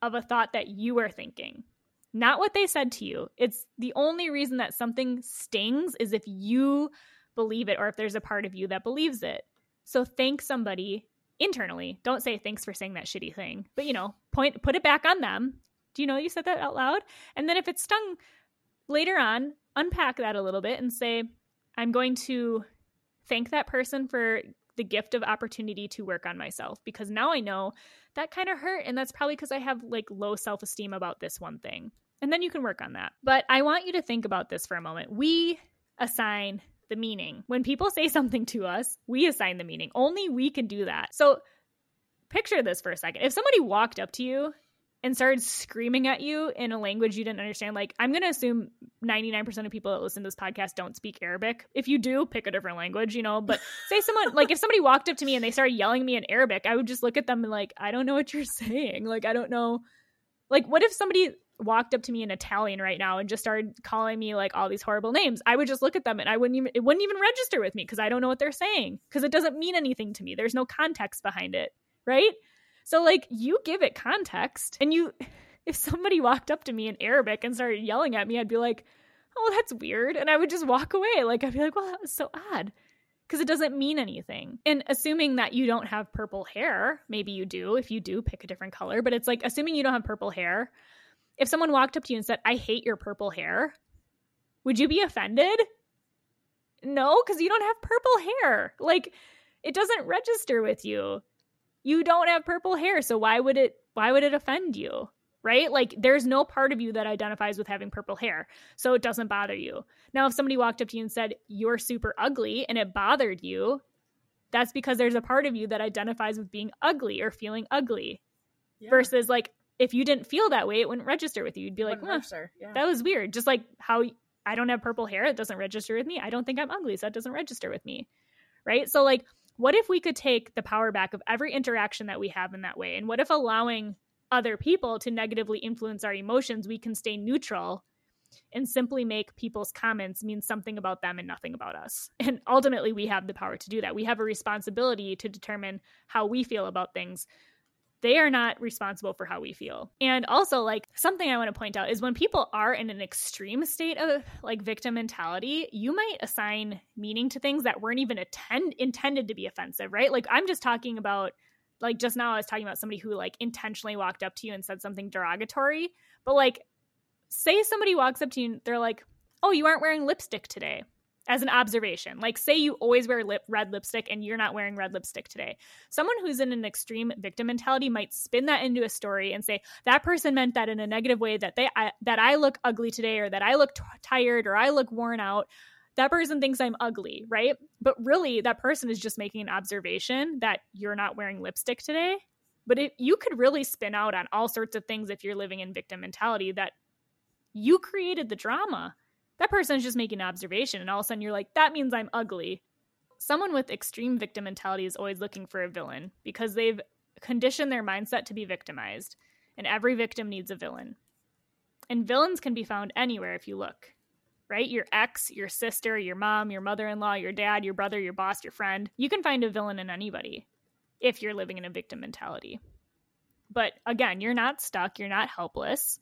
of a thought that you are thinking, not what they said to you. It's the only reason that something stings is if you believe it or if there's a part of you that believes it. So thank somebody internally. Don't say thanks for saying that shitty thing, but you know, point put it back on them do you know you said that out loud? And then if it's stung later on, unpack that a little bit and say, I'm going to thank that person for the gift of opportunity to work on myself because now I know that kind of hurt and that's probably because I have like low self-esteem about this one thing. And then you can work on that. But I want you to think about this for a moment. We assign the meaning. When people say something to us, we assign the meaning. Only we can do that. So picture this for a second. If somebody walked up to you and started screaming at you in a language you didn't understand. Like, I'm going to assume 99% of people that listen to this podcast don't speak Arabic. If you do, pick a different language, you know. But say someone, like, if somebody walked up to me and they started yelling me in Arabic, I would just look at them and, like, I don't know what you're saying. Like, I don't know. Like, what if somebody walked up to me in Italian right now and just started calling me like all these horrible names, I would just look at them and I wouldn't even it wouldn't even register with me because I don't know what they're saying because it doesn't mean anything to me. There's no context behind it, right? So like you give it context and you if somebody walked up to me in Arabic and started yelling at me, I'd be like, "Oh, that's weird." And I would just walk away. Like I'd be like, "Well, that was so odd." Because it doesn't mean anything. And assuming that you don't have purple hair, maybe you do. If you do, pick a different color. But it's like assuming you don't have purple hair. If someone walked up to you and said, I hate your purple hair, would you be offended? No, because you don't have purple hair. Like, it doesn't register with you you don't have purple hair so why would it why would it offend you right? Like there's no part of you that identifies with having purple hair so it doesn't bother you. Now if somebody walked up to you and said you're super ugly and it bothered you that's because there's a part of you that identifies with being ugly or feeling ugly yeah. versus like if you didn't feel that way it wouldn't register with you. You'd be like huh, yeah. that was weird. Just like how i don't have purple hair it doesn't register with me. I don't think i'm ugly so that doesn't register with me right? So like what if we could take the power back of every interaction that we have in that way? And what if allowing other people to negatively influence our emotions, we can stay neutral and simply make people's comments mean something about them and nothing about us. And ultimately, we have the power to do that. We have a responsibility to determine how we feel about things they are not responsible for how we feel. And also, like, something I want to point out is when people are in an extreme state of like victim mentality, you might assign meaning to things that weren't even attend- intended to be offensive, right? Like, I'm just talking about, like, just now I was talking about somebody who like intentionally walked up to you and said something derogatory, but like, say somebody walks up to you and they're like, oh, you aren't wearing lipstick today. As an observation. Like, say you always wear lip, red lipstick and you're not wearing red lipstick today. Someone who's in an extreme victim mentality might spin that into a story and say that person meant that in a negative way that they I, that I look ugly today or that I look t- tired or I look worn out. That person thinks I'm ugly, right? But really, that person is just making an observation that you're not wearing lipstick today. But if you could really spin out on all sorts of things if you're living in victim mentality that you created the drama that person's just making an observation and all of a sudden you're like that means i'm ugly. Someone with extreme victim mentality is always looking for a villain because they've conditioned their mindset to be victimized and every victim needs a villain. And villains can be found anywhere if you look right? Your ex your sister your mom your mother-in-law your dad your brother your boss your friend. You can find a villain in anybody if you're living in a victim mentality. But again you're not stuck you're not helpless.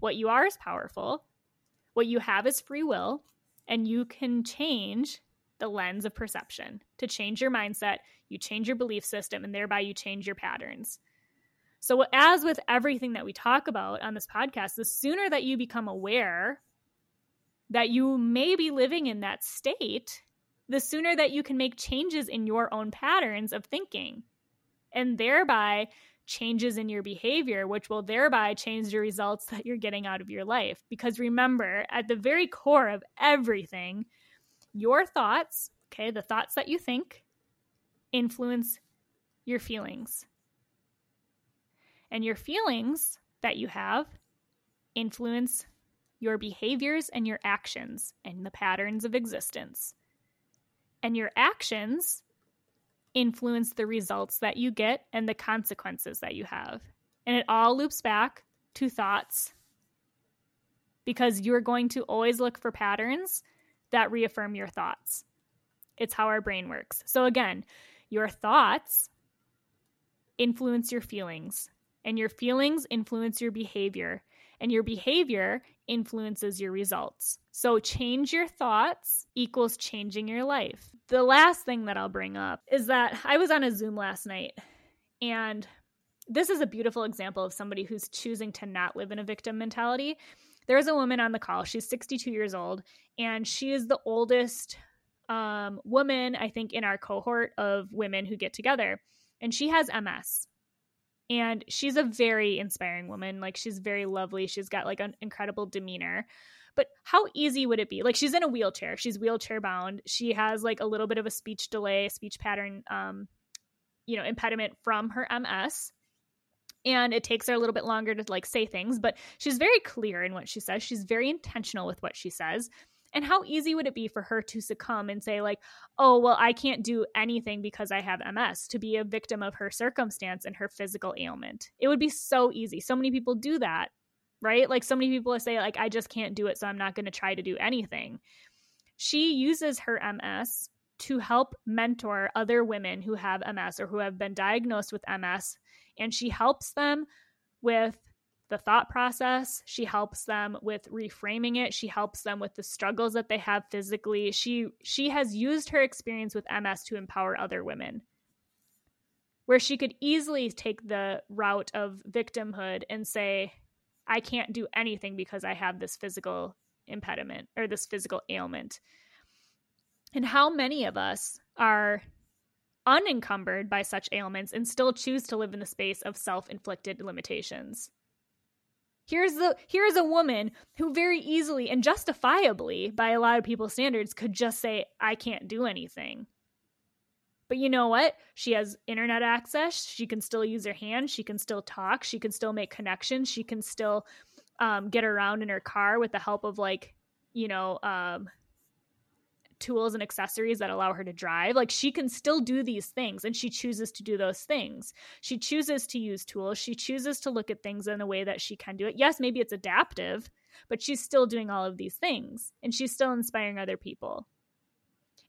What you are is powerful what you have is free will, and you can change the lens of perception. To change your mindset, you change your belief system, and thereby you change your patterns. So, as with everything that we talk about on this podcast, the sooner that you become aware that you may be living in that state, the sooner that you can make changes in your own patterns of thinking and thereby changes in your behavior, which will thereby change the results that you're getting out of your life. Because remember, at the very core of everything, your thoughts, okay, the thoughts that you think, influence your feelings. And your feelings that you have influence your behaviors and your actions and the patterns of existence. And your actions influence the results that you get and the consequences that you have. And it all loops back to thoughts because you're going to always look for patterns that reaffirm your thoughts. It's how our brain works. So, again, your thoughts influence your feelings, and your feelings influence your behavior, and your behavior influences your results. So, change your thoughts equals changing your life. The last thing that I'll bring up is that I was on a Zoom last night, and this is a beautiful example of somebody who's choosing to not live in a victim mentality. There's a woman on the call. She's 62 years old, and she is the oldest um, woman, I think, in our cohort of women who get together. And she has MS and she's a very inspiring woman like she's very lovely she's got like an incredible demeanor but how easy would it be? Like she's in a wheelchair she's wheelchair bound she has like a little bit of a speech delay speech pattern um you know impediment from her ms and it takes her a little bit longer to like say things but she's very clear in what she says she's very intentional with what she says and how easy would it be for her to succumb and say, like, oh, well, I can't do anything because I have MS, to be a victim of her circumstance and her physical ailment? It would be so easy. So many people do that, right? Like, so many people say, like, I just can't do it, so I'm not going to try to do anything. She uses her MS to help mentor other women who have MS or who have been diagnosed with MS, and she helps them with the thought process. She helps them with reframing it. She helps them with the struggles that they have physically. She she has used her experience with MS to empower other women. Where she could easily take the route of victimhood and say, I can't do anything because I have this physical impediment or this physical ailment. And how many of us are unencumbered by such ailments and still choose to live in the space of self inflicted limitations? Here's the here's a woman who very easily and justifiably by a lot of people's standards could just say I can't do anything. But you know what? She has internet access. She can still use her hands. She can still talk. She can still make connections. She can still um, get around in her car with the help of like, you know, um, tools and accessories that allow her to drive. Like she can still do these things and she chooses to do those things. She chooses to use tools. She chooses to look at things in a way that she can do it. Yes, maybe it's adaptive, but she's still doing all of these things and she's still inspiring other people.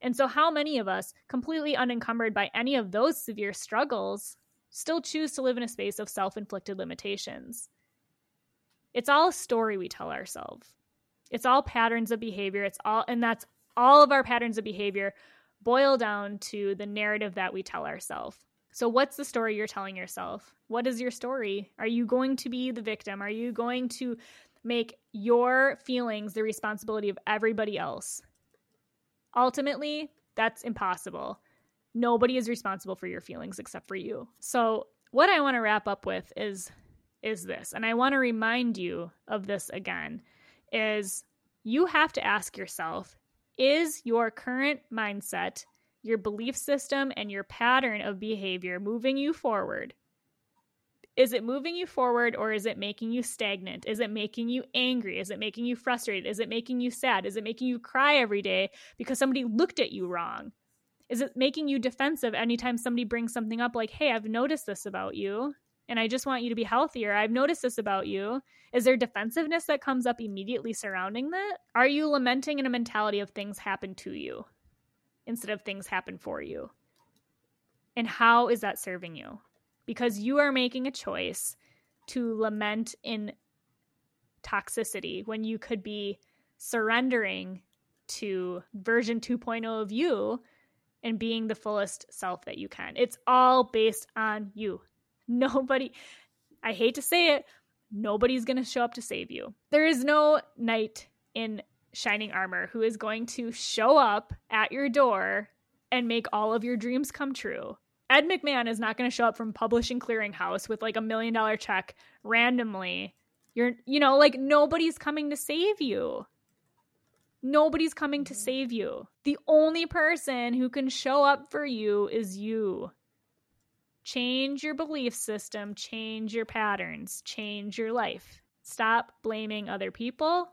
And so, how many of us, completely unencumbered by any of those severe struggles, still choose to live in a space of self inflicted limitations? It's all a story we tell ourselves. It's all patterns of behavior. It's all, and that's all of our patterns of behavior boil down to the narrative that we tell ourselves. So, what's the story you're telling yourself? What is your story? Are you going to be the victim? Are you going to make your feelings the responsibility of everybody else? Ultimately, that's impossible. Nobody is responsible for your feelings except for you. So, what I want to wrap up with is is this, and I want to remind you of this again is you have to ask yourself, is your current mindset, your belief system and your pattern of behavior moving you forward? Is it moving you forward or is it making you stagnant? Is it making you angry? Is it making you frustrated? Is it making you sad? Is it making you cry every day because somebody looked at you wrong? Is it making you defensive anytime somebody brings something up like, hey, I've noticed this about you and I just want you to be healthier? I've noticed this about you. Is there defensiveness that comes up immediately surrounding that? Are you lamenting in a mentality of things happen to you instead of things happen for you? And how is that serving you? because you are making a choice to lament in toxicity when you could be surrendering to version 2.0 of you and being the fullest self that you can. It's all based on you. Nobody, I hate to say it, nobody's going to show up to save you. There is no knight in shining armor who is going to show up at your door and make all of your dreams come true. Ed McMahon is not going to show up from Publishing Clearinghouse with like a million dollar check randomly. You're, you know, like nobody's coming to save you. Nobody's coming to mm-hmm. save you. The only person who can show up for you is you. Change your belief system, change your patterns, change your life. Stop blaming other people.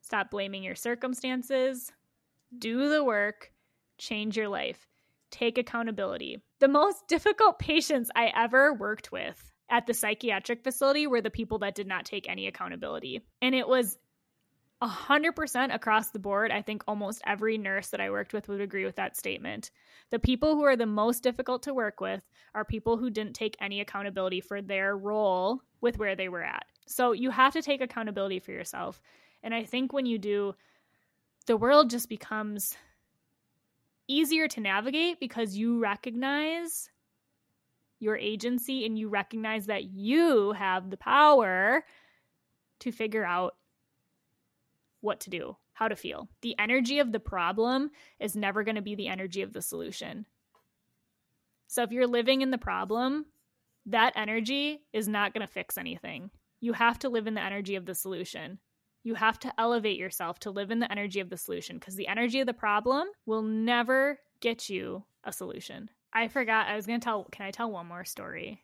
Stop blaming your circumstances. Do the work, change your life take accountability. The most difficult patients I ever worked with at the psychiatric facility were the people that did not take any accountability. And it was 100% across the board. I think almost every nurse that I worked with would agree with that statement. The people who are the most difficult to work with are people who didn't take any accountability for their role with where they were at. So you have to take accountability for yourself. And I think when you do, the world just becomes easier to navigate because you recognize your agency and you recognize that you have the power to figure out what to do, how to feel. The energy of the problem is never going to be the energy of the solution. So if you're living in the problem, that energy is not going to fix anything. You have to live in the energy of the solution. You have to elevate yourself to live in the energy of the solution because the energy of the problem will never get you a solution. I forgot. I was going to tell. Can I tell one more story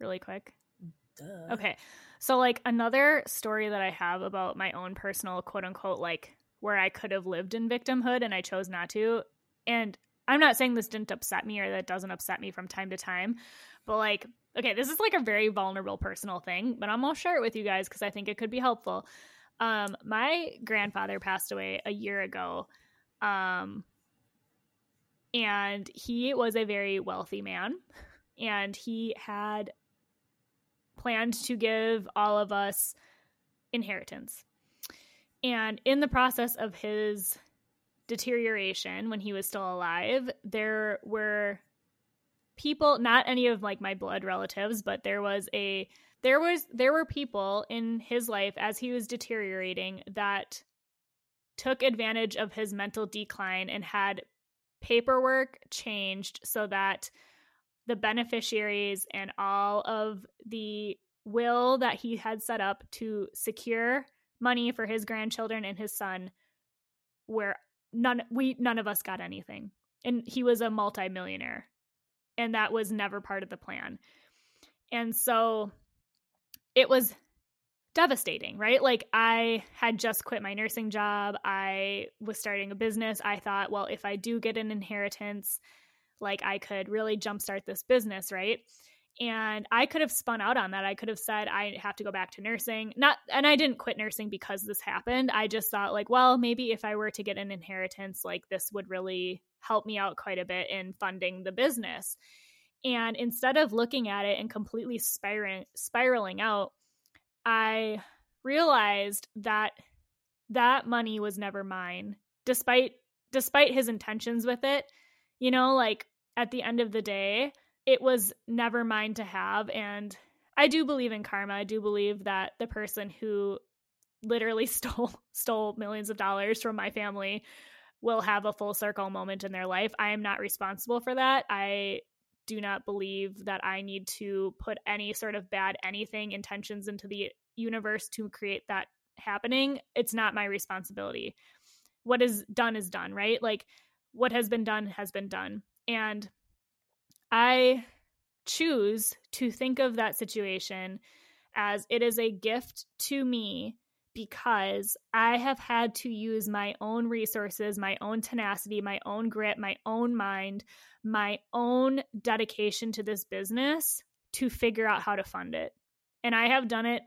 really quick? Duh. Okay. So, like, another story that I have about my own personal quote unquote, like, where I could have lived in victimhood and I chose not to. And I'm not saying this didn't upset me or that doesn't upset me from time to time, but like, okay, this is like a very vulnerable personal thing, but I'm gonna share it with you guys because I think it could be helpful. Um, my grandfather passed away a year ago. Um, and he was a very wealthy man. And he had planned to give all of us inheritance. And in the process of his deterioration when he was still alive, there were people, not any of like my blood relatives, but there was a there was there were people in his life as he was deteriorating that took advantage of his mental decline and had paperwork changed so that the beneficiaries and all of the will that he had set up to secure money for his grandchildren and his son where none we none of us got anything and he was a multimillionaire and that was never part of the plan and so it was devastating, right? Like I had just quit my nursing job. I was starting a business. I thought, well, if I do get an inheritance, like I could really jumpstart this business, right? And I could have spun out on that. I could have said I have to go back to nursing. Not and I didn't quit nursing because this happened. I just thought like, well, maybe if I were to get an inheritance, like this would really help me out quite a bit in funding the business. And instead of looking at it and completely spiraling, spiraling out, I realized that that money was never mine despite despite his intentions with it. You know, like at the end of the day, it was never mine to have and I do believe in karma. I do believe that the person who literally stole stole millions of dollars from my family will have a full circle moment in their life. I am not responsible for that. I do not believe that I need to put any sort of bad anything intentions into the universe to create that happening. It's not my responsibility. What is done is done, right? Like what has been done has been done. And I choose to think of that situation as it is a gift to me because I have had to use my own resources, my own tenacity, my own grit, my own mind, my own dedication to this business to figure out how to fund it. And I have done it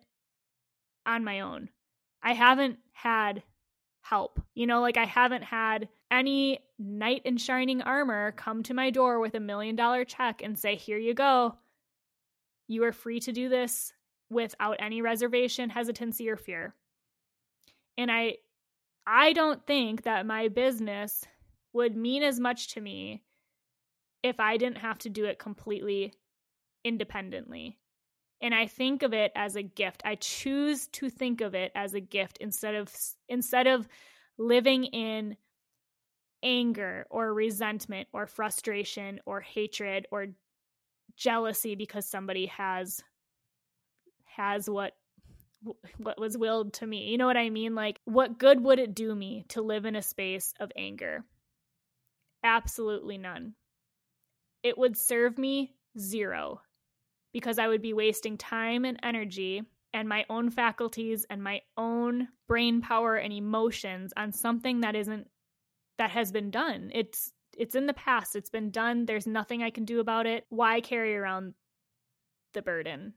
on my own. I haven't had help. You know, like I haven't had any knight in shining armor come to my door with a million dollar check and say, Here you go. You are free to do this without any reservation, hesitancy, or fear. And I I don't think that my business would mean as much to me if I didn't have to do it completely independently. And I think of it as a gift. I choose to think of it as a gift instead of instead of living in anger or resentment or frustration or hatred or jealousy because somebody has has what what was willed to me. You know what I mean? Like, what good would it do me to live in a space of anger? Absolutely none. It would serve me zero because I would be wasting time and energy and my own faculties and my own brain power and emotions on something that isn't that has been done. It's it's in the past. It's been done. There's nothing I can do about it. Why carry around the burden?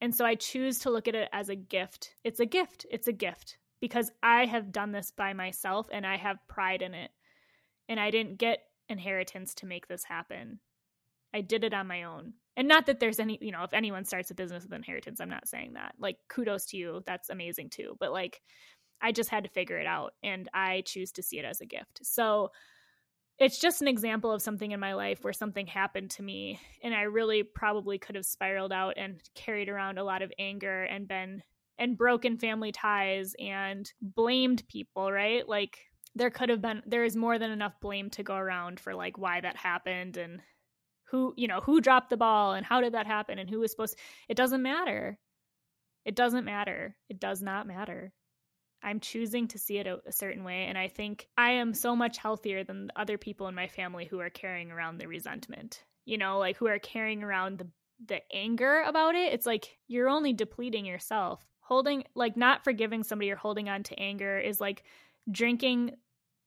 And so I choose to look at it as a gift. It's a gift. It's a gift because I have done this by myself and I have pride in it. And I didn't get inheritance to make this happen. I did it on my own. And not that there's any, you know, if anyone starts a business with inheritance, I'm not saying that. Like, kudos to you. That's amazing too. But like, I just had to figure it out and I choose to see it as a gift. So, it's just an example of something in my life where something happened to me and I really probably could have spiraled out and carried around a lot of anger and been and broken family ties and blamed people, right? Like there could have been there is more than enough blame to go around for like why that happened and who, you know, who dropped the ball and how did that happen and who was supposed it doesn't matter. It doesn't matter. It does not matter. I'm choosing to see it a, a, certain way. And I think I am so much healthier than other people in my family who are carrying around the resentment, you know, like who are carrying around the, the anger about it. It's like you're only depleting yourself. Holding, like, not forgiving somebody or holding on to anger is like drinking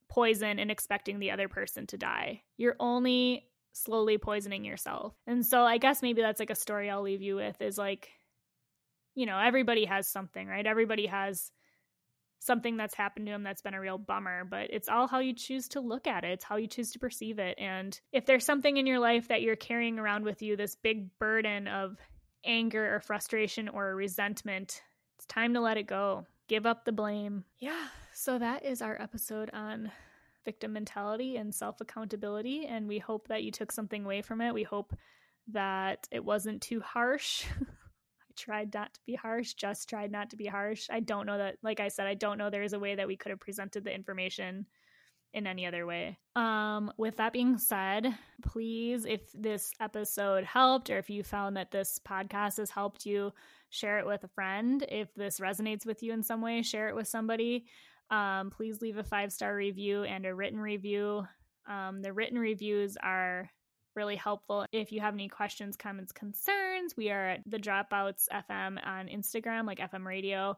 poison and expecting the other person to die. You're only slowly poisoning yourself. And so I guess maybe that's like a story I'll leave you with is like, you know, everybody has something, right? Everybody has something that's happened to him that's been a real bummer, but it's all how you choose to look at it. It's how you choose to perceive it. And if there's something in your life that you're carrying around with you, this big burden of anger or frustration or resentment, it's time to let it go. Give up the blame. Yeah. So that is our episode on victim mentality and self accountability. And we hope that you took something away from it. We hope that it wasn't too harsh. tried not to be harsh, just tried not to be harsh. I don't know that, like I said, I don't know there is a way that we could have presented the information in any other way. Um, with that being said, please, if this episode helped or if you found that this podcast has helped you, share it with a friend. If this resonates with you in some way, share it with somebody. Um, please leave a five star review and a written review. Um, the written reviews are really helpful. If you have any questions, comments, concerns, we are at the Dropouts FM on Instagram, like FM Radio.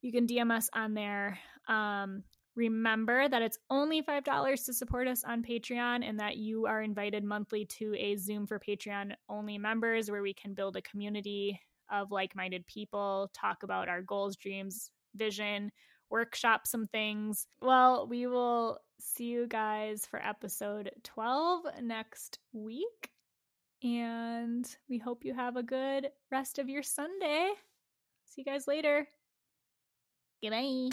You can DM us on there. Um, remember that it's only $5 to support us on Patreon and that you are invited monthly to a Zoom for Patreon only members where we can build a community of like minded people, talk about our goals, dreams, vision, workshop some things. Well, we will see you guys for episode 12 next week. And we hope you have a good rest of your Sunday. See you guys later. Goodbye.